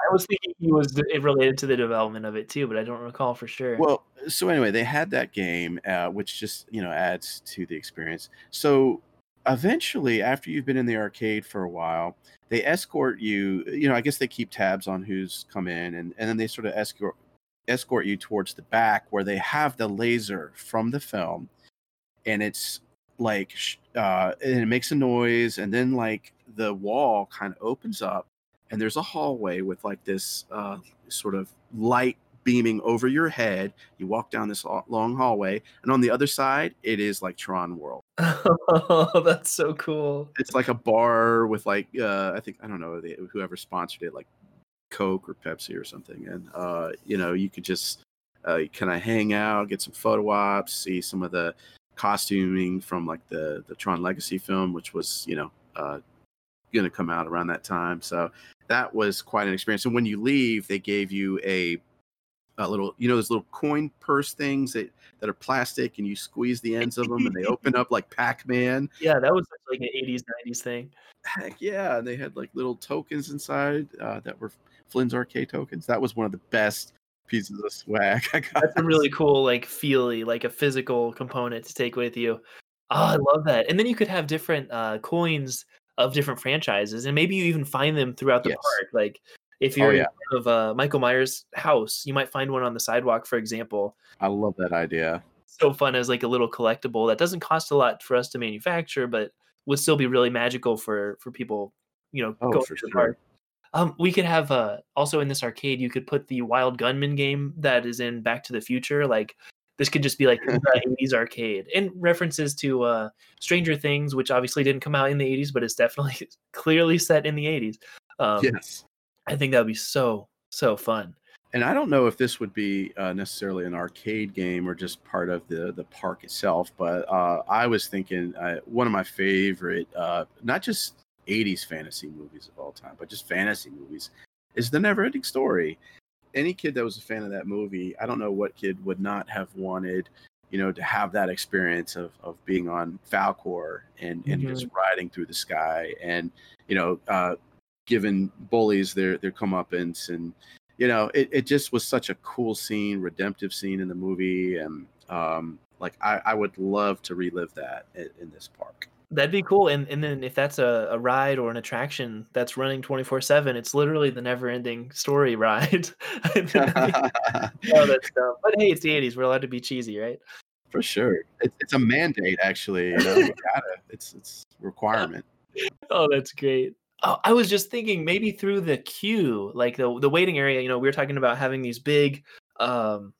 S1: I was thinking he was related to the development of it too, but I don't recall for sure.
S2: Well, so anyway, they had that game, uh, which just you know adds to the experience. So eventually, after you've been in the arcade for a while, they escort you. You know, I guess they keep tabs on who's come in, and and then they sort of escort escort you towards the back where they have the laser from the film, and it's like uh, and it makes a noise, and then like the wall kind of opens up, and there's a hallway with like this uh, sort of light beaming over your head. You walk down this long hallway, and on the other side, it is like Tron World.
S1: oh, that's so cool.
S2: It's like a bar with like uh, I think I don't know whoever sponsored it, like Coke or Pepsi or something, and uh, you know you could just uh, kind of hang out, get some photo ops, see some of the costuming from like the the Tron Legacy film, which was you know uh, going to come out around that time. So that was quite an experience. And when you leave, they gave you a a little, you know, those little coin purse things that that are plastic, and you squeeze the ends of them, and they open up like Pac Man.
S1: Yeah, that was like an 80s, 90s thing.
S2: Heck yeah! And they had like little tokens inside uh, that were Flynn's arcade tokens. That was one of the best pieces of swag I got.
S1: That's a really cool, like, feely, like a physical component to take with you. Oh, I love that. And then you could have different uh, coins of different franchises, and maybe you even find them throughout the
S2: Yes.
S1: park. Like, if
S2: Oh,
S1: you're in
S2: yeah.
S1: front of uh, Michael Myers' house, you might find one on the sidewalk, for example.
S2: I love that idea.
S1: so fun as like a little collectible that doesn't cost a lot for us to manufacture, but would still be really magical for for people, you know,
S2: Oh,
S1: going
S2: for
S1: to the park. Um, we could have uh also in this arcade, you could put the Wild Gunman game that is in Back to the Future. Like this could just be like the 80s arcade and references to uh Stranger Things, which obviously didn't come out in the 80s, but is definitely clearly set in the 80s. Um,
S2: yes.
S1: I think that would be so so fun.
S2: and I don't know if this would be uh, necessarily an arcade game or just part of the the park itself, but uh, I was thinking uh, one of my favorite, uh, not just '80s fantasy movies of all time, but just fantasy movies, is The Neverending Story. Any kid that was a fan of that movie, I don't know what kid would not have wanted, you know, to have that experience of of being on Falkor and and just riding through the sky and you know, uh, giving bullies their their comeuppance. And you know, it, it just was such a cool scene, redemptive scene in the movie, and um, like I, I would love to relive that in, in this park.
S1: That'd be cool. And and then if that's a, a ride or an attraction that's running 24 7, it's literally the never ending story ride. that's dumb. But hey, it's the 80s. We're allowed to be cheesy, right?
S2: For sure, it's, it's a mandate. Actually, you know, gotta, it's it's a requirement.
S1: Oh, that's great. Oh, I was just thinking maybe through the queue, like the the waiting area, you know, we were talking about having these big um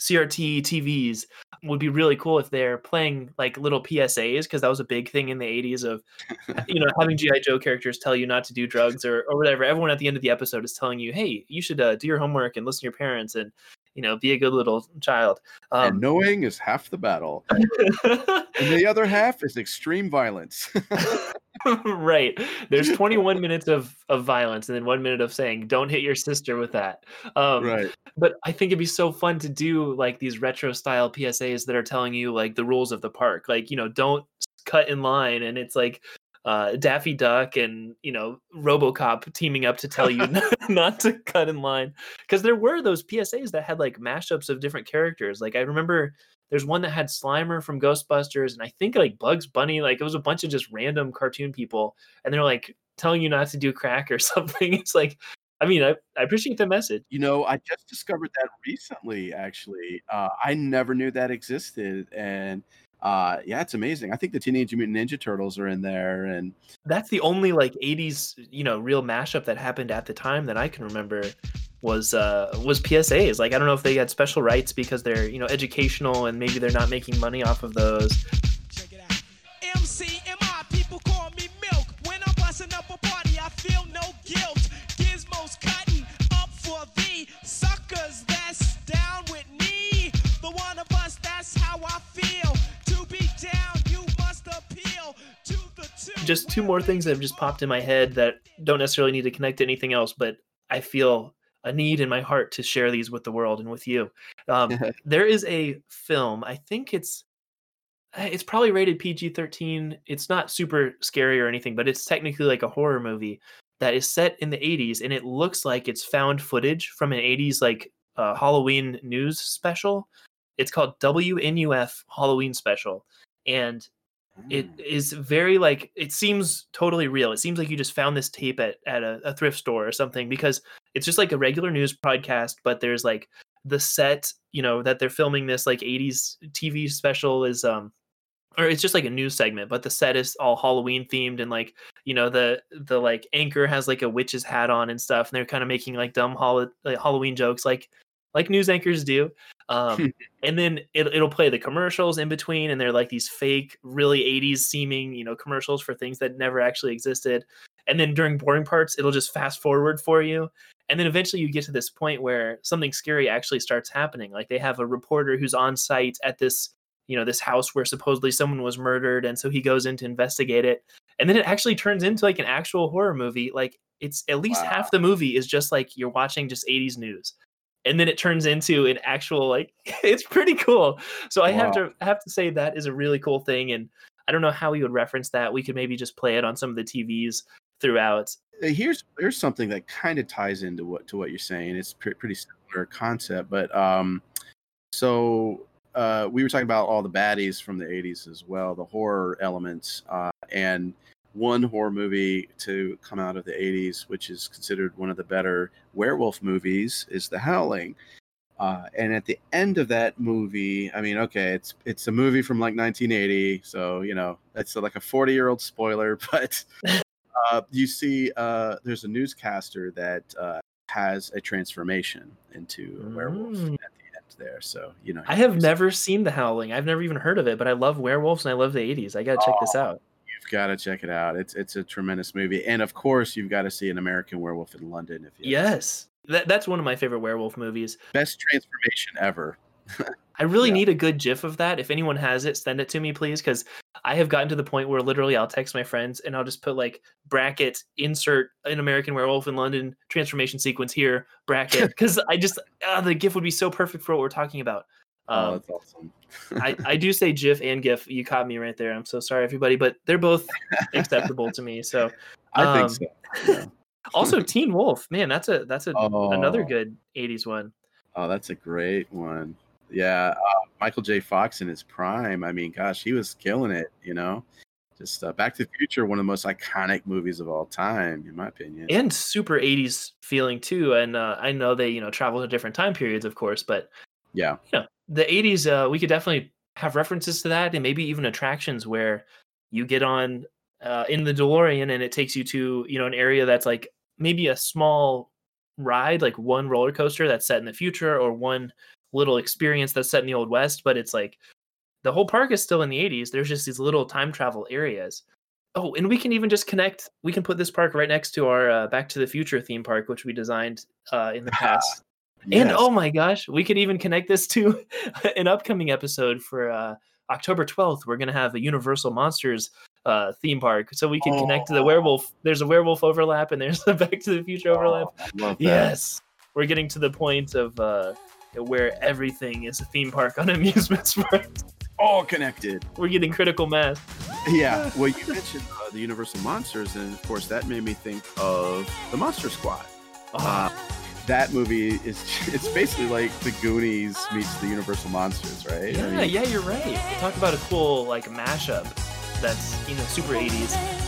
S1: CRT TVs would be really cool if they're playing like little PSAs because that was a big thing in the 80s of you know having GI Joe characters tell you not to do drugs or or whatever. Everyone at the end of the episode is telling you, "Hey, you should uh, do your homework and listen to your parents and you know be a good little child."
S2: and
S1: Um,
S2: knowing is half the battle, and the other half is extreme violence.
S1: right. There's 21 minutes of of violence and then one minute of saying, "Don't hit your sister with that." Um,
S2: right.
S1: But I think it'd be so fun to do like these retro style PSAs that are telling you like the rules of the park, like you know, don't cut in line, and it's like uh, Daffy Duck and you know RoboCop teaming up to tell you not to cut in line because there were those PSAs that had like mashups of different characters. Like I remember there's one that had Slimer from Ghostbusters and I think like Bugs Bunny. Like it was a bunch of just random cartoon people and they're like telling you not to do crack or something. It's like I mean, I, I appreciate the message.
S2: You know, I just discovered that recently. Actually, uh, I never knew that existed, and uh, yeah, it's amazing. I think the Teenage Mutant Ninja Turtles are in there, and
S1: that's the only like '80s, you know, real mashup that happened at the time that I can remember was uh was PSAs. Like I don't know if they had special rights because they're you know educational and maybe they're not making money off of those. Check it out. MCMI people call me milk. When I'm busting up a party, I feel no guilt. Gizmos cutting up for the suckers that's down with me. The one of us, that's how I feel. Just two more things that have just popped in my head that don't necessarily need to connect to anything else, but I feel a need in my heart to share these with the world and with you. Um, there is a film. I think it's eh, it's probably rated PG thirteen. It's not super scary or anything, but it's technically like a horror movie that is set in the '80s, and it looks like it's found footage from an '80s like uh, Halloween news special. It's called WNUF Halloween Special, and it mm. very like it seems totally real. It seems like you just found this tape at at a, a thrift store or something because it's just like a regular news podcast, but there's like the set, you know, that they're filming this like 80s TV special is um or it's just like a news segment, but the set is all Halloween themed and like, you know, the the like anchor has like a witch's hat on and stuff, and they're kind of making like dumb Hall- like Halloween jokes like like news anchors do. Um, and then it, it'll play the commercials in between, and they're like these fake, really 80s seeming, you know, commercials for things that never actually existed. And then during boring parts, it'll just fast forward for you and then eventually you get to this point where something scary actually starts happening like they have a reporter who's on site at this you know this house where supposedly someone was murdered and so he goes in to investigate it and then it actually turns into like an actual horror movie like it's at least wow. half the movie is just like you're watching just 80s news and then it turns into an actual like it's pretty cool so i wow. have to have to say that is a really cool thing and i don't know how we would reference that we could maybe just play it on some of the tvs throughout
S2: uh, here's here's something that kind of ties into what to what you're saying. It's pre- pretty similar concept, but um, so uh, we were talking about all the baddies from the 80s as well, the horror elements, uh, and one horror movie to come out of the 80s, which is considered one of the better werewolf movies, is The Howling. Uh, and at the end of that movie, I mean, okay, it's it's a movie from like 1980, so you know that's like a 40 year old spoiler, but uh, you see, uh, there's a newscaster that uh, has a transformation into a werewolf mm. at the end there. So you know,
S1: I have never seen The Howling. I've never even heard of it, but I love werewolves and I love the '80s. I got to check this oh, out.
S2: You've got to check it out. It's it's a tremendous movie, and of course, you've got to see an American Werewolf in London. If
S1: you yes, that, that's one of my favorite werewolf movies.
S2: Best transformation ever.
S1: I really yeah. need a good GIF of that. If anyone has it, send it to me, please, because I have gotten to the point where literally I'll text my friends and I'll just put like bracket insert an American Werewolf in London transformation sequence here bracket because I just uh, the GIF would be so perfect for what we're talking about.
S2: Oh, um, oh, that's awesome.
S1: I, I do say GIF and GIF. You caught me right there. I'm so sorry, everybody, but they're both acceptable to me. So
S2: um, I think um, so. Yeah.
S1: also, Teen Wolf, man, that's a that's a oh. another good '80s one.
S2: Oh, that's a great one. Yeah, uh, Michael J. Fox in his prime. I mean, gosh, he was killing it. You know, just uh, Back to the Future, one of the most iconic movies of all time, in my opinion,
S1: and super '80s feeling too. And uh, I know they, you know, travel to different time periods, of course, but
S2: yeah,
S1: you know, the '80s, uh, we could definitely have references to that, and maybe even attractions where you get on uh, in the DeLorean and it takes you to, you know, an area that's like maybe a small ride, like one roller coaster that's set in the future, or one little experience that's set in the old west, but it's like the whole park is still in the 80s. There's just these little time travel areas. Oh, and we can even just connect. We can put this park right next to our uh, Back to the Future theme park, which we designed uh, in the past. Yes. And oh my gosh, we could even connect this to an upcoming episode for uh, October 12th. We're going to have a Universal Monsters uh, theme park, so we can connect to the
S2: Oh.
S1: werewolf. There's a werewolf overlap, and there's a Back to the Future overlap.
S2: Oh, I.
S1: Yes, we're getting to the point of uh, where everything is a theme park on amusement parks.
S2: All connected.
S1: We're getting critical mass.
S2: Yeah. Well, you mentioned uh, the Universal Monsters, and of course, that made me think of the Monster Squad. Uh, that movie is it's basically like the Goonies meets the Universal Monsters, right? I
S1: yeah,
S2: mean,
S1: yeah, you're right. Talk about a cool like mashup. That's you know super 80s.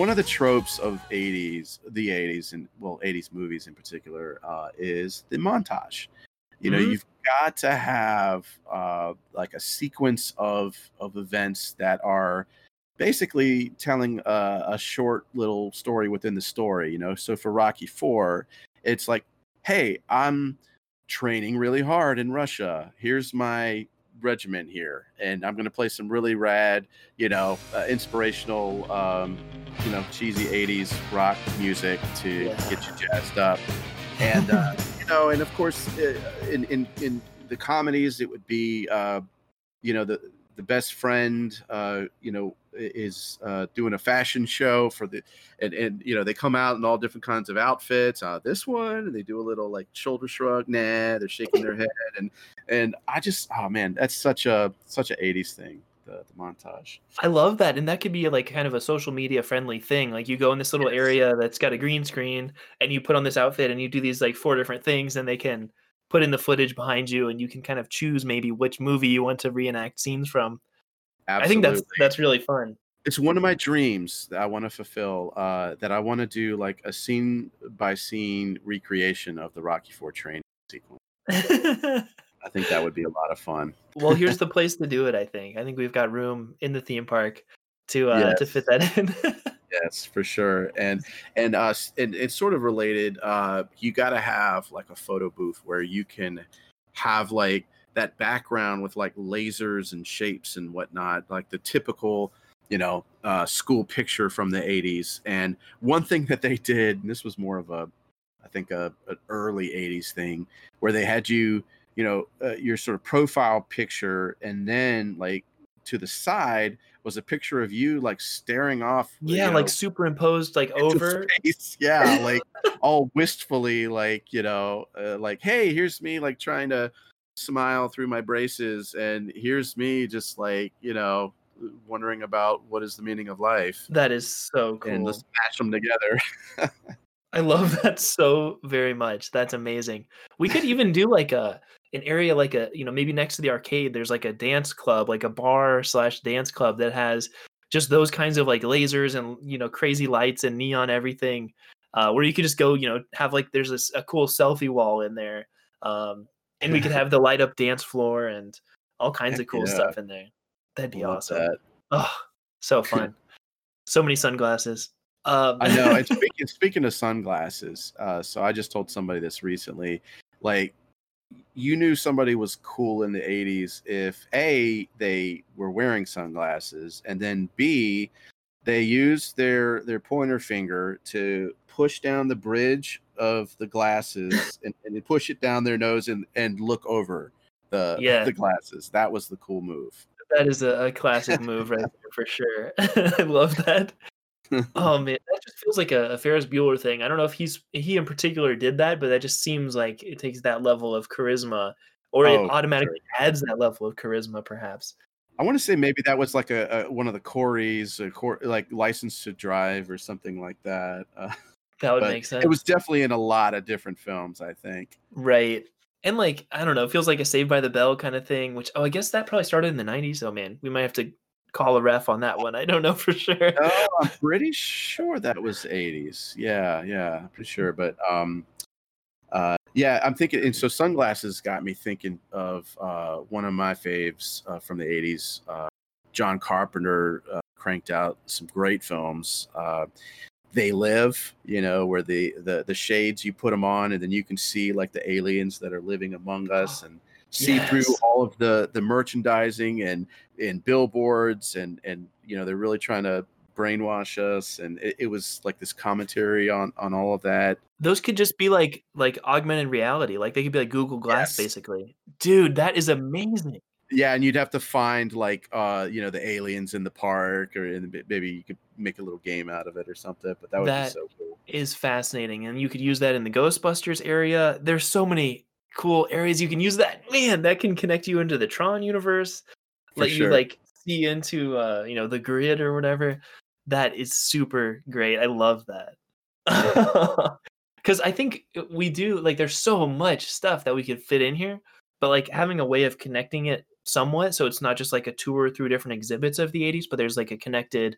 S2: One of the tropes of 80s the 80s and well 80s movies in particular uh, is the montage. You know
S1: Mhm.
S2: you've got to have uh, like a sequence of of events that are basically telling a, a short little story within the story you know? So for rocky 4 it's like hey i'm training really hard in russia. Here's my regiment here and i'm going to play some really rad you know uh, inspirational um, you know cheesy 80s rock music to
S1: Yeah.
S2: get you jazzed up and uh, you know and of course uh, in in in the comedies it would be uh, you know the the best friend uh, you know is uh, doing a fashion show for the and and you know they come out in all different kinds of outfits uh, this one and they do a little like shoulder shrug nah they're shaking their head and and i just oh man that's such a such a 80s thing the, the montage
S1: I love that, and that could be like kind of a social media friendly thing. Like you go in this little
S2: Yes.
S1: area that's got a green screen, and you put on this outfit, and you do these like four different things, and they can put in the footage behind you, and you can kind of choose maybe which movie you want to reenact scenes from. I think that's that's really fun.
S2: it's one of my dreams that I want to fulfill. Uh, that I want to do like a scene by scene recreation of the Rocky Four training sequence. I think that would be a lot of fun.
S1: well, here's the place to do it. I think. I think we've got room in the theme park to uh, to fit that in.
S2: Yes, for sure. And and us and it's sort of related. Uh, you got to have like a photo booth where you can have like that background with like lasers and shapes and whatnot, like the typical, you know, uh, school picture from the '80s. And one thing that they did, and this was more of a, I think a an early '80s thing, where they had you, you know, uh, your sort of profile picture, and then like to the side was a picture of you like staring off. you
S1: yeah,
S2: know,
S1: like superimposed like over.
S2: space. Yeah, like all wistfully, like you know, uh, like hey, here's me, like trying to smile through my braces, and here's me, just like you know, wondering about what is the meaning of life,
S1: That is so cool.
S2: and let's match them together.
S1: I love that so very much. That's amazing. We could even do like a an area like a you know maybe next to the arcade. There's like a dance club, like a bar slash dance club that has just those kinds of like lasers and you know crazy lights and neon everything, uh, where you could just go you know have like there's this a cool selfie wall in there, um, and we could have the light up dance floor and all kinds
S2: Heck
S1: of cool
S2: yeah.
S1: stuff in there. That'd be
S2: Love
S1: awesome.
S2: that.
S1: Oh, so fun. so many sunglasses. Um,
S2: I know. And speaking speaking of sunglasses, uh, so I just told somebody this recently. Like, you knew somebody was cool in the '80s if a they were wearing sunglasses, and then b they used their their pointer finger to push down the bridge of the glasses and, and push it down their nose and and look over the
S1: Yeah.
S2: the glasses. That was the cool move.
S1: That is a, a classic move right there for sure. I love that. Oh man, that just feels like a, a Ferris Bueller thing. I don't know if he's he in particular did that, but that just seems like it takes that level of charisma, or
S2: Oh,
S1: it automatically adds that level of charisma, perhaps.
S2: I want to say maybe that was like a, a one of the Corys, a Cor- like license to drive or something like that. Uh,
S1: That would make sense.
S2: It was definitely in a lot of different films, I think.
S1: right. and like I don't know, it feels like a Saved by the Bell kind of thing. Which oh, I guess that probably started in the '90s. Oh man, we might have to call a ref on that one. I don't know for sure.
S2: Oh, I'm pretty sure that was 80s. Yeah, yeah, I'm pretty sure. But um, uh, yeah, I'm thinking. And so sunglasses got me thinking of uh, one of my faves uh, from the 80s. Uh, John Carpenter uh, cranked out some great films. Uh, they live, you know, where the the the shades you put them on, and then you can see like the aliens that are living among us, and see through all of the the merchandising and and billboards, and and you know they're really trying to brainwash us, and it, it was like this commentary on on all of that.
S1: Those could just be like like augmented reality. Like they could be like Google Glass,
S2: Yes.
S1: basically. Dude, that is amazing.
S2: Yeah, and you'd have to find like uh you know the aliens in the park, or in the, maybe you could make a little game out of it or something. But that would
S1: That-
S2: be so cool.
S1: Is fascinating, and you could use that in the Ghostbusters area. There's so many cool areas you can use that. Man, that can connect you into the Tron universe.
S2: For
S1: let
S2: sure.
S1: you like see into uh you know the grid or whatever that is super great i love that because i think we do like there's so much stuff that we could fit in here but like having a way of connecting it somewhat so it's not just like a tour through different exhibits of the 80s but there's like a connected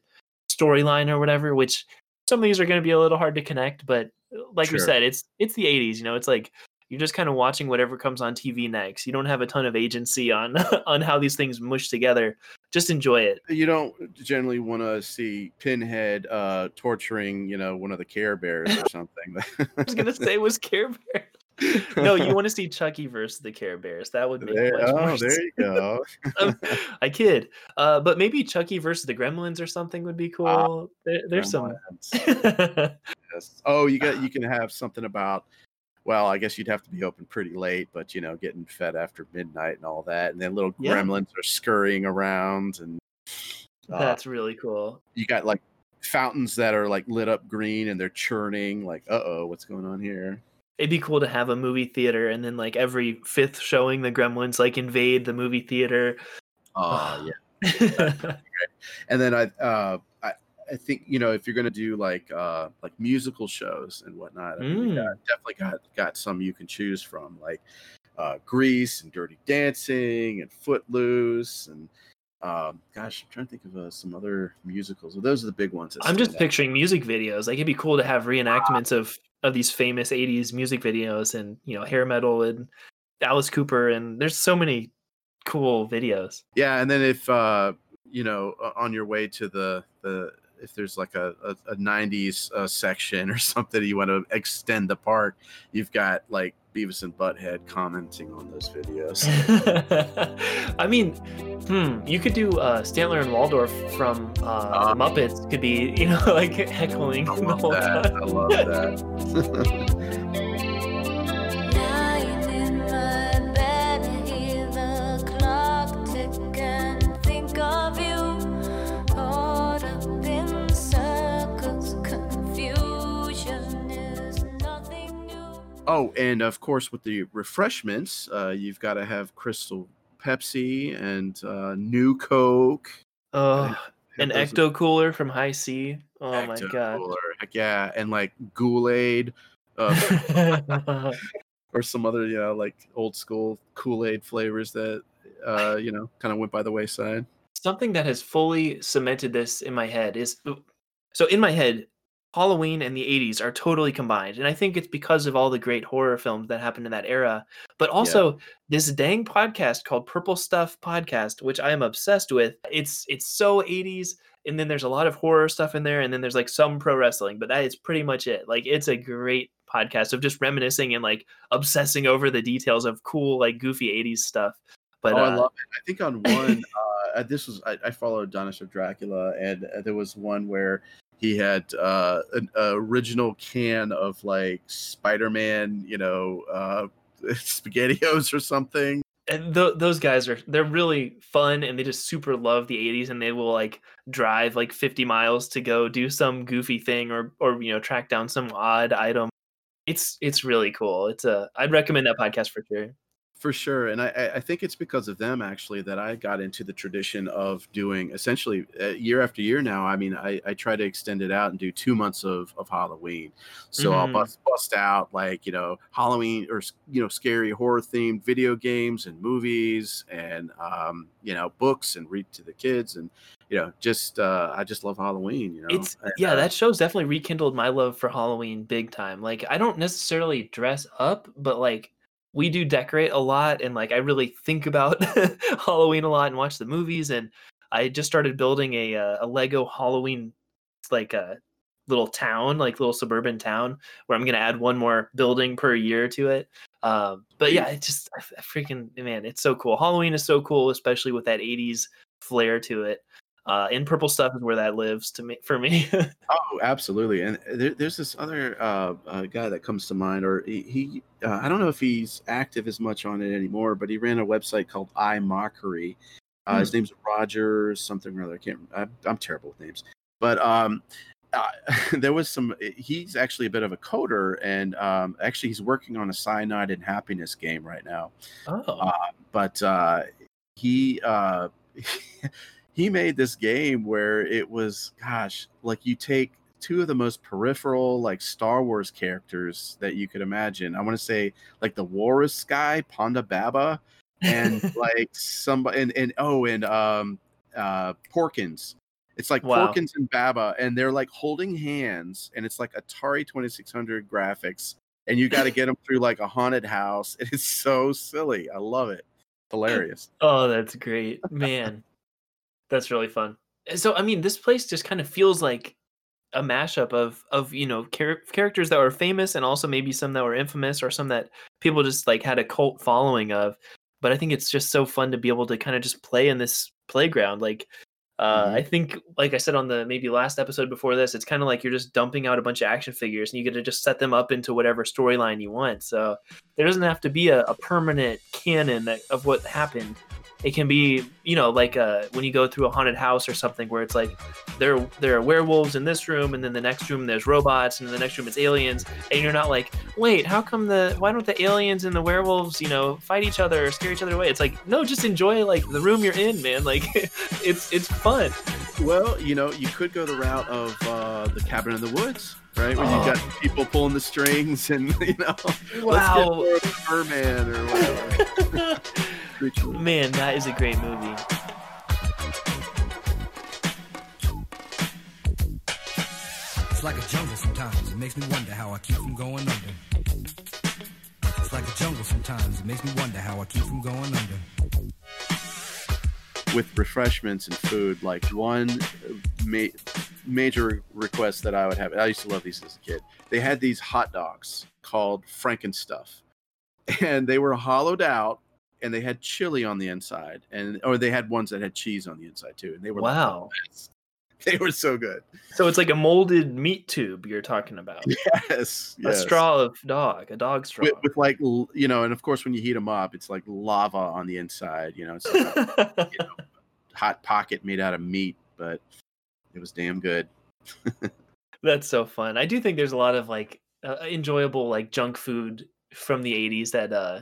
S1: storyline or whatever which some of these are going to be a little hard to connect but like we said it's it's the 80s you know it's like you're just kind of watching whatever comes on TV next. You don't have a ton of agency on on how these things mush together. Just enjoy it.
S2: you don't generally want to see Pinhead uh torturing, you know, one of the Care Bears or something.
S1: I was gonna say it was Care Bears. No, you want to see Chucky versus the Care Bears. That would make
S2: There,
S1: much more
S2: oh, there you go.
S1: I kid. Uh, but maybe Chucky versus the Gremlins or something would be cool. there, there's some.
S2: Yes. Oh, you got you can have something about. Well, I guess you'd have to be open pretty late, but you know, getting fed after midnight and all that, and then little
S1: Yeah.
S2: gremlins are scurrying around, and uh,
S1: That's really cool.
S2: you got like fountains that are like lit up green and they're churning. Like, uh oh, what's going on here?
S1: It'd be cool to have a movie theater and then like every fifth showing the Gremlins like invade the movie theater.
S2: Oh yeah. and then I, uh, I, think you know if you're gonna do like uh, like musical shows and whatnot, I mean, got, definitely got got some you can choose from, like uh, Grease and Dirty Dancing and Footloose and um, gosh, I'm trying to think of uh, some other musicals. Those are the big ones.
S1: I'm just
S2: out.
S1: picturing music videos. Like it'd be cool to have reenactments of of these famous '80s music videos, and you know, hair metal and Alice Cooper, and there's so many cool videos.
S2: Yeah, and then if uh, you know on your way to the the if there's like a, a, a 90s uh, section or something you want to extend the park, you've got like Beavis and Butthead commenting on those videos.
S1: I mean, hmm, you could do uh, Statler and Waldorf from uh, the Muppets. Could be, you know, like heckling
S2: I
S1: the whole
S2: that.
S1: time.
S2: I love that. Oh, and of course with the refreshments, uh, you've got to have Crystal Pepsi and uh, New Coke.
S1: Oh,
S2: Have
S1: an ecto cooler from Hi-C. Oh my god.
S2: Heck yeah, and like Kool-Aid. Uh, or some other you know like old school kool-aid flavors that uh you know kind of went by the wayside
S1: Something that has fully cemented this in my head is so in my head, Halloween and the 80s are totally combined. And I think it's because of all the great horror films that happened in that era. But also this dang podcast called Purple Stuff Podcast, which I am obsessed with. It's it's so 80s and then there's a lot of horror stuff in there and then there's like some pro wrestling, but that is pretty much it. Like it's a great podcast of just reminiscing and like obsessing over the details of cool like goofy 80s stuff. But
S2: oh i
S1: uh,
S2: love it i think on one uh this was i, I followed Dinosaur Dracula and uh, there was one where he had uh an original can of like spider-man you know uh spaghettios or something.
S1: And th- those guys are they're really fun and they just super love the 80s and they will like drive like 50 miles to go do some goofy thing or or you know track down some odd item. It's it's really cool. It's a i'd recommend that podcast for sure
S2: For sure, and I, I- think it's because of them actually that I got into the tradition of doing essentially uh, year after year now. I mean, I, I try to extend it out and do two months of, of Halloween. So I'll
S1: Mhm.
S2: bust bust out like you know Halloween or you know scary horror themed video games and movies and um, you know books and read to the kids and you know just uh, I just love Halloween. You know,
S1: It's yeah,
S2: uh,
S1: that show's definitely rekindled my love for Halloween big time. Like I don't necessarily dress up, but like we do decorate a lot and like I really think about Halloween a lot and watch the movies and I just started building a uh, a Lego Halloween like a little town, like little suburban town where I'm going to add one more building per year to it. Um, but yeah, it just I freaking man, it's so cool. Halloween is so cool, especially with that 80s flair to it. Uh, and purple stuff is where that lives to me for me.
S2: Oh, absolutely. And there, there's this other uh, uh, guy that comes to mind, or he, he uh, I don't know if he's active as much on it anymore, but he ran a website called I Mockery. Uh, His name's Roger something or other. I can't. I'm, I'm terrible with names, but um, uh, there was some. He's actually a bit of a coder, and um, actually he's working on a cyanide and happiness game right now
S1: oh,
S2: uh, but uh, he uh, he made this game where it was gosh like you take two of the most peripheral like star wars characters that you could imagine. I want to say like the walrus guy ponda baba and like somebody and, and oh and um uh porkins. It's like
S1: Wow.
S2: porkins and baba and they're like holding hands and it's like atari 2600 graphics and you got to get them through like a haunted house. It is so silly. I love it. Hilarious.
S1: Oh, that's great, man. That's really fun. So, I mean, this place just kind of feels like a mashup of of you know char- characters that were famous and also maybe some that were infamous or some that people just like had a cult following of. But I think it's just so fun to be able to kind of just play in this playground. Like, uh,
S2: Mhm.
S1: I think, like I said on the maybe last episode before this, it's kind of like you're just dumping out a bunch of action figures and you get to just set them up into whatever storyline you want. So there doesn't have to be a, a permanent canon that, of what happened. It can be, you know, like uh, when you go through a haunted house or something where it's like there there are werewolves in this room, and then the next room there's robots, and then the next room it's aliens, and you're not like, wait, how come the why don't the aliens and the werewolves, you know, fight each other or scare each other away? It's like no, just enjoy like the room you're in, man. Like it's it's fun.
S2: well you know you could go the route of uh the cabin in the woods right where
S1: Oh.
S2: you got people pulling the strings and you know
S1: Wow.
S2: let's get merman or whatever Creature.
S1: Man, that is a great movie.
S3: It's like a jungle sometimes. It makes me wonder how I keep from going under. It's like a jungle sometimes. It makes me wonder how I keep from going under.
S2: with refreshments and food like one ma- major request that i would have i used to love these as a kid they had these hot dogs called frankenstuff and they were hollowed out and they had chili on the inside and or they had ones that had cheese on the inside too and they were
S1: Wow.
S2: the best. they were so good
S1: So it's like a molded meat tube you're talking about.
S2: yes,
S1: A
S2: yes.
S1: straw of dog, a dog straw.
S2: with, with like you know and of course when you heat them up it's like lava on the inside you know it's like a hot pocket made out of meat but it was damn good
S1: That's so fun. I do think there's a lot of like uh, enjoyable like junk food from the 80s that uh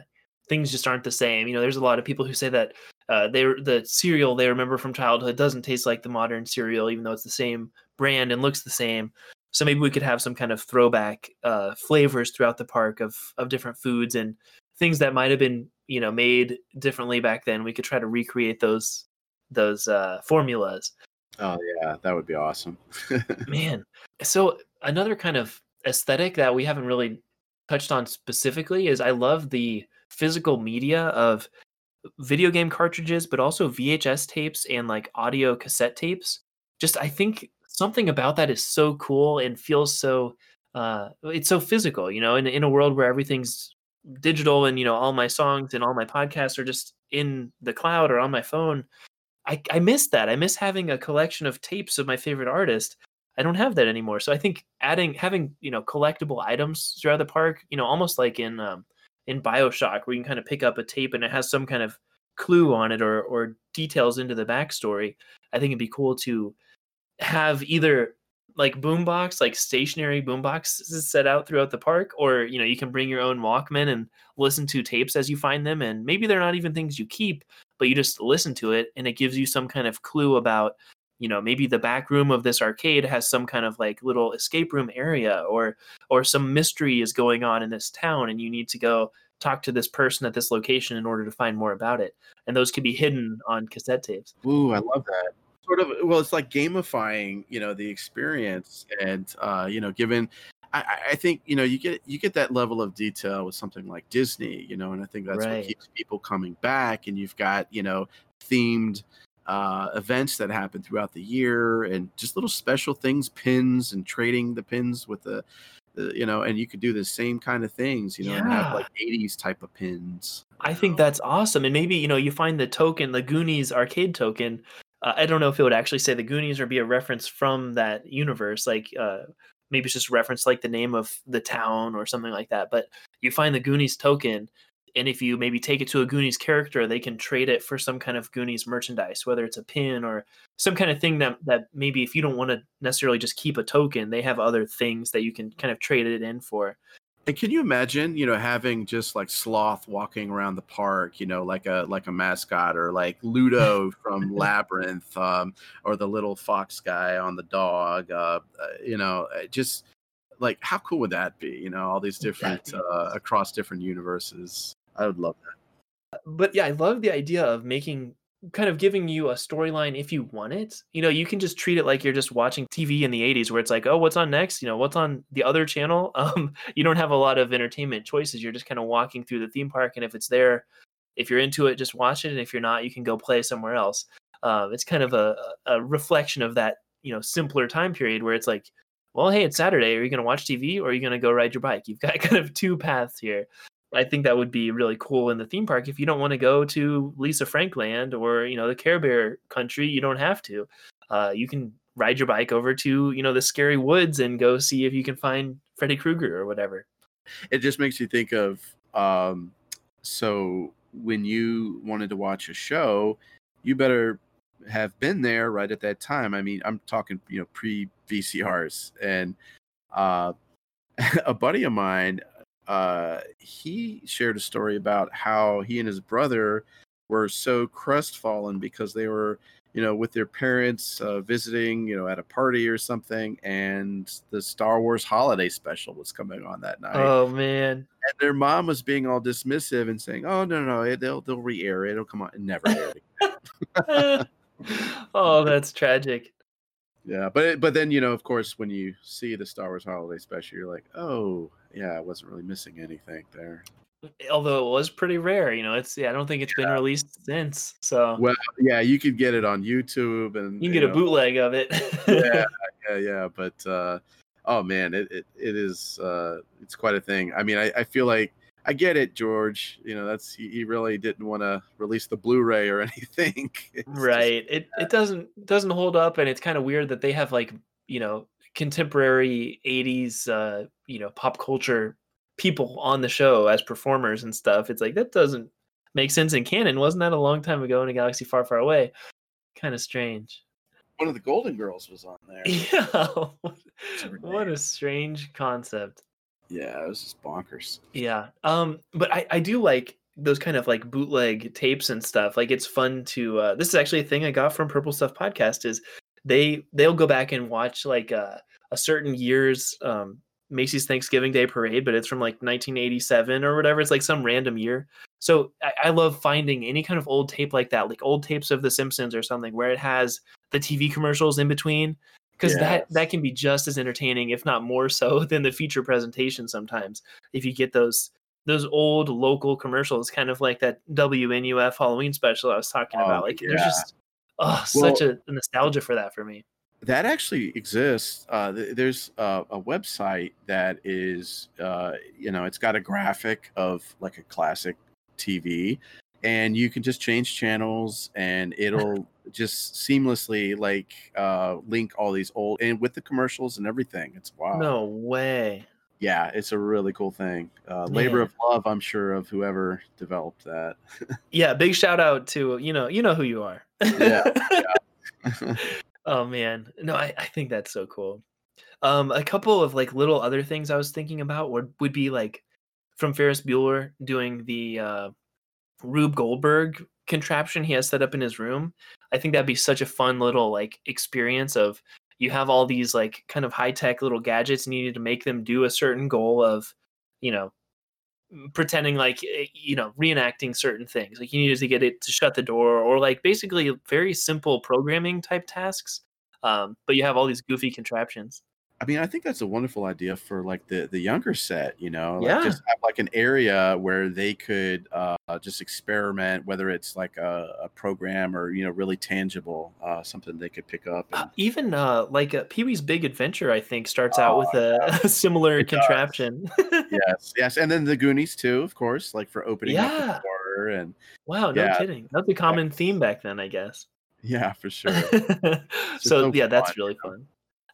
S1: things just aren't the same. You know, there's a lot of people who say that uh they the cereal they remember from childhood doesn't taste like the modern cereal even though it's the same brand and looks the same. So maybe we could have some kind of throwback uh flavors throughout the park of of different foods and things that might have been, you know, made differently back then. We could try to recreate those those uh formulas.
S2: oh yeah that would be awesome
S1: Man, so another kind of aesthetic that we haven't really touched on specifically is I love the physical media of video game cartridges, but also VHS tapes and like audio cassette tapes. Just I think something about that is so cool and feels so uh it's so physical, you know, in in a world where everything's digital and you know all my songs and all my podcasts are just in the cloud or on my phone. I, I miss that. I miss having a collection of tapes of my favorite artist. I don't have that anymore. So I think adding having you know collectible items throughout the park, you know, almost like in um, in Bioshock, where you can kind of pick up a tape and it has some kind of clue on it or or details into the backstory. I think it'd be cool to have either like boombox, like stationary boomboxes set out throughout the park, or you know, you can bring your own Walkman and listen to tapes as you find them. And maybe they're not even things you keep, but you just listen to it and it gives you some kind of clue about, you know, maybe the back room of this arcade has some kind of like little escape room area or or some mystery is going on in this town and you need to go talk to this person at this location in order to find more about it. And those can be hidden on cassette tapes.
S2: Ooh, I love that. Sort of. Well, it's like gamifying, you know, the experience, and uh, you know, given. I, I- I think you know you get you get that level of detail with something like Disney, you know, and I think that's
S1: Right.
S2: what keeps people coming back. And you've got you know themed uh, events that happen throughout the year, and just little special things, pins, and trading the pins with the, the you know, and you could do the same kind of things, you know, and have like '80s type of pins.
S1: I think that's awesome. And maybe, you know, you find the token, the Goonies arcade token. Uh, I don't know if it would actually say the Goonies or be a reference from that universe. Like, uh, maybe it's just reference like the name of the town or something like that. But you find the Goonies token. And if you maybe take it to a Goonies character, they can trade it for some kind of Goonies merchandise, whether it's a pin or some kind of thing that, that maybe if you don't want to necessarily just keep a token, they have other things that you can kind of trade it in for.
S2: And can you imagine, you know, having just like sloth walking around the park, you know, like a like a mascot, or like Ludo from Labyrinth, um, or the little fox guy on the dog, uh, uh, you know, uh, just like how cool would that be? You know, all these different uh, across different universes. I would love that.
S1: but yeah, I love the idea of making kind of giving you a storyline if you want it. You know, you can just treat it like you're just watching TV in the 80s where it's like, "Oh, what's on next? You know, what's on the other channel?" Um you don't have a lot of entertainment choices. You're just kind of walking through the theme park and if it's there, if you're into it, just watch it and if you're not, you can go play somewhere else. Um it's kind of a a reflection of that, you know, simpler time period where it's like, "Well, hey, it's Saturday. Are you going to watch TV or are you going to go ride your bike?" You've got kind of two paths here. I think that would be really cool in the theme park. If you don't want to go to Lisa Frank Land or you know the Care Bear country, you don't have to. Uh, you can ride your bike over to you know the scary woods and go see if you can find Freddy Krueger or whatever.
S2: It just makes you think of um, so when you wanted to watch a show, you better have been there right at that time. I mean, I'm talking, you know, pre VCRs, and uh, a buddy of mine, uh, he shared a story about how he and his brother were so crestfallen because they were, you know, with their parents uh, visiting, you know, at a party or something, and the Star Wars Holiday Special was coming on that night
S1: Oh man,
S2: and their mom was being all dismissive and saying, "Oh no, no, it- they'll they'll re-air it. It'll come on. Never aired." again."
S1: oh that's tragic.
S2: Yeah, but but then you know, of course, when you see the Star Wars Holiday Special, you're like, "Oh, yeah, I wasn't really missing anything there."
S1: Although it was pretty rare, you know, it's yeah, I don't think it's been released since, so
S2: Well, yeah, you could get it on YouTube, and
S1: you can get a
S2: know,
S1: bootleg of it.
S2: yeah, yeah, yeah. But uh, oh man, it, it it is uh, it's quite a thing. I mean, I, I feel like I get it, George. You know, that's he, he really didn't want to release the Blu-ray or anything. It's just-
S1: right. It it doesn't doesn't hold up and it's kind of weird that they have like you know contemporary 80s uh you know pop culture people on the show as performers and stuff. It's like that doesn't make sense in canon. Wasn't that a long time ago in a galaxy far far away? Kind of strange.
S2: One of the Golden Girls was on there.
S1: yeah. What a strange concept
S2: Yeah, it was just bonkers.
S1: Yeah. Um, but I, I do like those kind of like bootleg tapes and stuff. Like it's fun to uh this is actually a thing I got from Purple Stuff Podcast is they they'll go back and watch like uh, a certain year's um Macy's Thanksgiving Day parade, but it's from like 1987 or whatever. It's like some random year. So I, I love finding any kind of old tape like that, like old tapes of The Simpsons or something, where it has the TV commercials in between, because that
S2: Yes.
S1: that can be just as entertaining, if not more so, than the feature presentation. Sometimes, if you get those those old local commercials, kind of like that WNUF Halloween special I was talking
S2: Oh,
S1: about, like there's just oh such a, a nostalgia for that for me.
S2: That actually exists. Uh, th- there's a, a website that is, uh, you know, it's got a graphic of like a classic TV, and you can just change channels, and it'll just seamlessly like uh, link all these old and with the commercials and everything. It's wow.
S1: No way.
S2: Yeah, it's a really cool thing. Uh, labor of love, I'm sure, of whoever developed that.
S1: Yeah, big shout out to you know you know who you are.
S2: Yeah,
S1: oh man, no, I, I think that's so cool. Um, a couple of like little other things I was thinking about would would be like from Ferris Bueller doing the uh, Rube Goldberg contraption he has set up in his room. I think that'd be such a fun little like experience of you have all these like kind of high tech little gadgets and you need to make them do a certain goal of, you know, pretending like eh, you know reenacting certain things like you needed to get it to shut the door or like basically very simple programming type tasks um, but you have all these goofy contraptions
S2: I mean, I think that's a wonderful idea for like the the younger set. You know, like
S1: Yeah.
S2: just have like an area where they could uh, just experiment, whether it's like a, a program or you know really tangible, uh, something they could pick up.
S1: Uh, even uh, like uh, Pee Wee's Big Adventure, I think, starts out with a, a similar
S2: It
S1: contraption.
S2: yes, yes, and then the Goonies too, of course, like for opening up
S1: Yeah.
S2: the door and
S1: wow, no
S2: Yeah.
S1: kidding. That's a common theme back then, I guess.
S2: yeah, for sure.
S1: so
S2: so
S1: yeah, that's really
S2: you know?
S1: fun.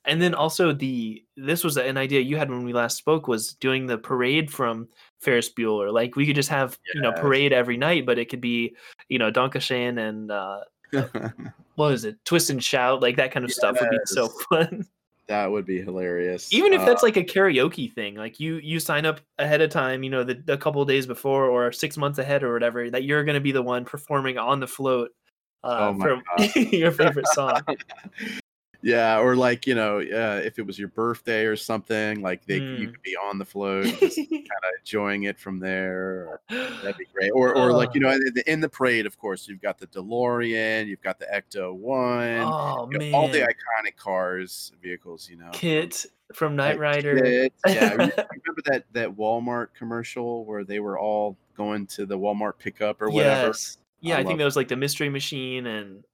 S1: And then also the this was an idea you had when we last spoke was doing the parade from Ferris Bueller. Like we could just have you know parade every night, but it could be you know Danke Schoen and uh, what is it, Twist and Shout, like that kind of stuff would be so fun.
S2: that would be hilarious.
S1: Even if that's
S2: Uh,
S1: like a karaoke thing, like you you sign up ahead of time, you know, the a couple of days before or six months ahead or whatever, that you're going to be the one performing on the float uh,
S2: Oh
S1: from your favorite song.
S2: Yeah, or like you know, uh, if it was your birthday or something, like they you
S1: Mm.
S2: could be on the float, just kind of enjoying it from there. That'd be great. Or or like you know, in the, in the parade, of course, you've got the DeLorean, you've got the Ecto One,
S1: oh
S2: you know, all the iconic cars, vehicles. You know,
S1: KITT from Knight Rider.
S2: KITT, Yeah, remember remember that that Walmart commercial where they were all going to the Walmart pickup or whatever.
S1: Yes. Yeah,
S2: I
S1: I, think that was like the Mystery Machine and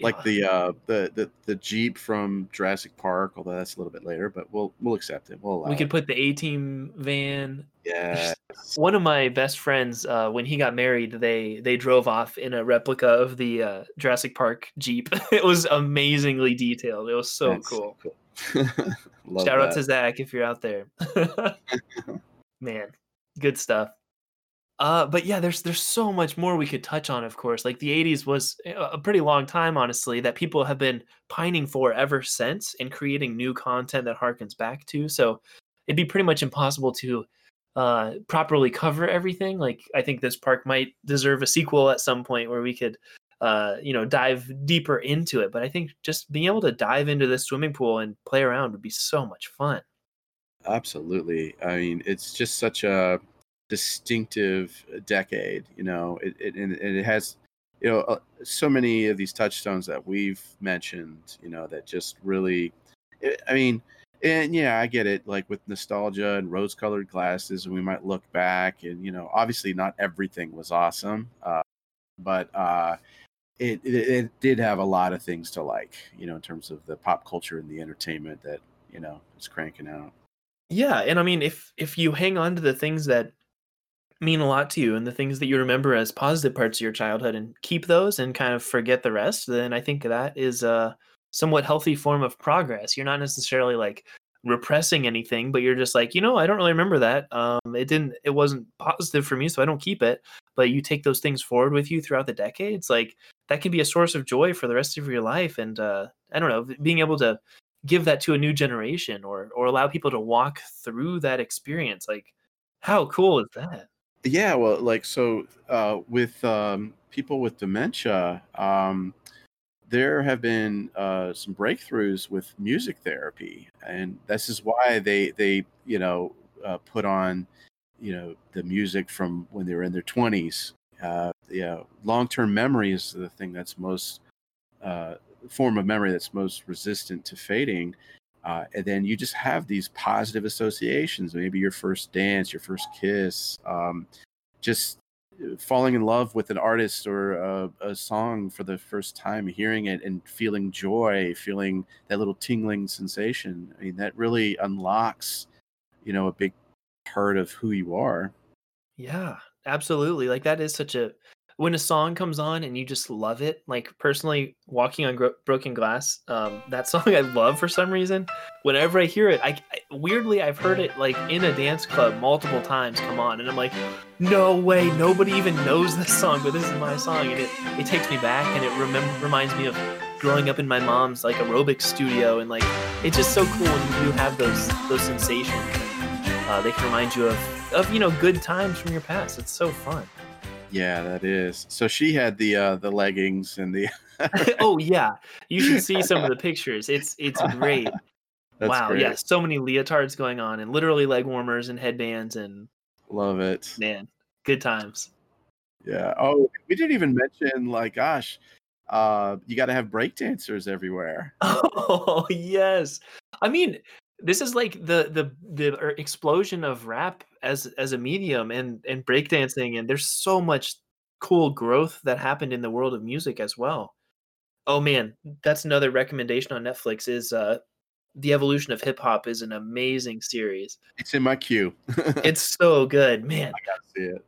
S2: like the uh the, the the jeep from Jurassic Park, although that's a little bit later, but we'll we'll accept it. We'll allow
S1: we
S2: it.
S1: could put the A Team van.
S2: yeah,
S1: One of my best friends, uh, when he got married, they they drove off in a replica of the uh, Jurassic Park Jeep. it was amazingly detailed. It was so
S2: That's
S1: cool.
S2: Love
S1: Shout out to Zach if you're out there. Man, good stuff. Uh, but yeah, there's there's so much more we could touch on. Of course, like the '80s was a pretty long time, honestly, that people have been pining for ever since, and creating new content that harkens back to. So it'd be pretty much impossible to uh, properly cover everything. Like I think this park might deserve a sequel at some point where we could, uh, you know, dive deeper into it. But I think just being able to dive into this swimming pool and play around would be so much fun.
S2: Absolutely. I mean, it's just such a distinctive decade, you know. It, it and, it has, you know, uh, so many of these touchstones that we've mentioned, you know, that just really, it, I mean, and yeah, I get it. Like with nostalgia and rose-colored glasses, and we might look back, and you know, obviously not everything was awesome, uh, but uh, it, it it did have a lot of things to like, you know, in terms of the pop culture and the entertainment that you know is cranking out.
S1: Yeah, and I mean, if if you hang on to the things that mean a lot to you and the things that you remember as positive parts of your childhood and keep those and kind of forget the rest, then I think that is a somewhat healthy form of progress. You're not necessarily like repressing anything, but you're just like, you know, I don't really remember that. Um, it didn't, it wasn't positive for me, so I don't keep it. But you take those things forward with you throughout the decades, like that can be a source of joy for the rest of your life. And uh, I don't know, being able to give that to a new generation or or allow people to walk through that experience, like how cool is that?
S2: Yeah, well, like so uh, with um, people with dementia, um, there have been uh, some breakthroughs with music therapy, and this is why they they you know uh, put on you know the music from when they were in their twenties. Uh, yeah, long term memory is the thing that's most uh, form of memory that's most resistant to fading. Uh, and then you just have these positive associations. Maybe your first dance, your first kiss, um, just uh, falling in love with an artist or a, a song for the first time, hearing it and feeling joy, feeling that little tingling sensation. I mean, that really unlocks, you know, a big part of who you are.
S1: Yeah, absolutely. Like that is such a when a song comes on and you just love it. Like personally, walking on Gro- broken glass, um, that song I love for some reason. Whenever I hear it, I, I weirdly I've heard it like in a dance club multiple times. Come on, and I'm like, no way, nobody even knows this song, but this is my song, and it it takes me back and it reminds me of growing up in my mom's like aerobic studio, and like it's just so cool when you have those those sensations. Uh, they can remind you of of you know good times from your past. It's so fun.
S2: Yeah, that is. So she had the uh the leggings and the
S1: oh yeah, you should see some of the pictures. It's it's great.
S2: That's
S1: wow,
S2: great.
S1: yeah, so many leotards going on, and literally leg warmers and headbands, and
S2: Love it.
S1: man, good times.
S2: Yeah. Oh, we didn't even mention like gosh, uh you got to have break dancers everywhere.
S1: Oh yes, I mean this is like the the the er, explosion of rap as as a medium and and breakdancing, and there's so much cool growth that happened in the world of music as well. Oh man, that's another recommendation on Netflix is uh the evolution of hip hop is an amazing series.
S2: It's in my queue.
S1: It's so good, man.
S2: gotta see it.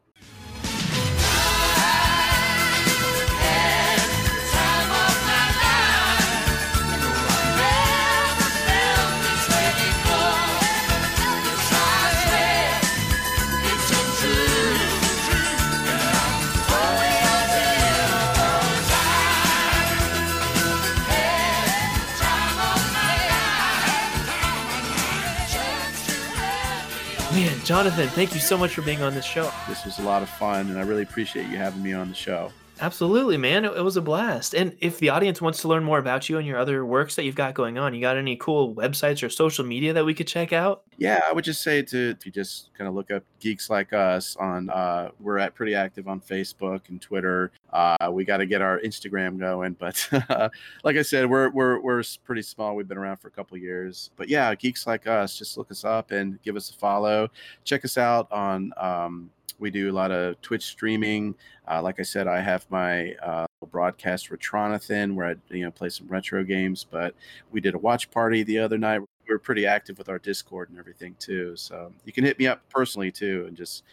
S1: Jonathan, thank you so much for being on this show.
S2: This was a lot of fun, and I really appreciate you having me on the show.
S1: Absolutely, man. It, it was a blast. And if the audience wants to learn more about you and your other works that you've got going on, you got any cool websites or social media that we could check out?
S2: Yeah, I would just say to if you just kind of look up geeks like us on uh we're at pretty active on Facebook and Twitter. Uh we got to get our Instagram going, but like I said, we're we're we're pretty small. We've been around for a couple years. But yeah, geeks like us, just look us up and give us a follow. Check us out on um we do a lot of Twitch streaming. Uh, like I said, I have my uh, broadcast Retronathan where I you know play some retro games. But we did a watch party the other night. We were pretty active with our Discord and everything too. So you can hit me up personally too, and just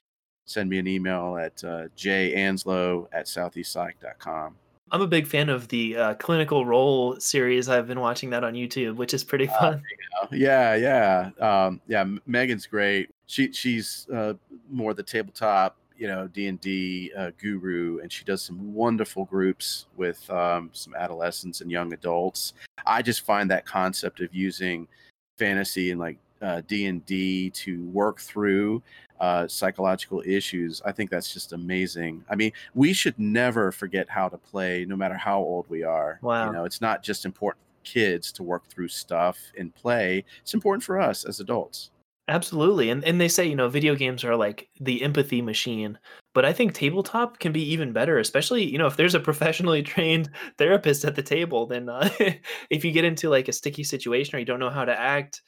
S2: send me an email at uh, janslow at southeastpsych.com.
S1: I'm a big fan of the uh, Clinical Role series. I've been watching that on YouTube, which is pretty
S2: Uh,
S1: fun.
S2: Yeah, yeah, um, yeah. Megan's great. She she's uh, more the tabletop, you know, D and D uh, guru, and she does some wonderful groups with um, some adolescents and young adults. I just find that concept of using fantasy and like uh, D and D to work through uh, psychological issues. I think that's just amazing. I mean, we should never forget how to play, no matter how old we are.
S1: Wow.
S2: You know, it's not just important for kids to work through stuff and play. It's important for us as adults.
S1: Absolutely. And and they say, you know, video games are like the empathy machine. But I think tabletop can be even better, especially, you know, if there's a professionally trained therapist at the table, then uh, if you get into like a sticky situation or you don't know how to act,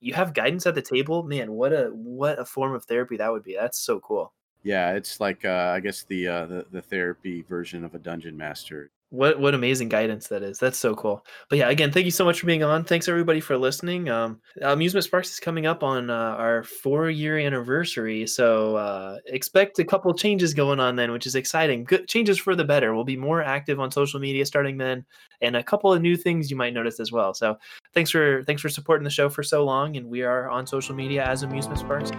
S1: you have guidance at the table. Man, what a what a form of therapy that would be. That's so cool.
S2: Yeah, it's like uh, I guess the, uh, the the therapy version of a dungeon master.
S1: What what amazing guidance that is. That's so cool. But yeah, again, thank you so much for being on. Thanks everybody for listening. Um, Amusement Sparks is coming up on uh, our four year anniversary, so uh, expect a couple changes going on then, which is exciting. Good changes for the better. We'll be more active on social media starting then, and a couple of new things you might notice as well. So thanks for thanks for supporting the show for so long, and we are on social media as Amusement Sparks.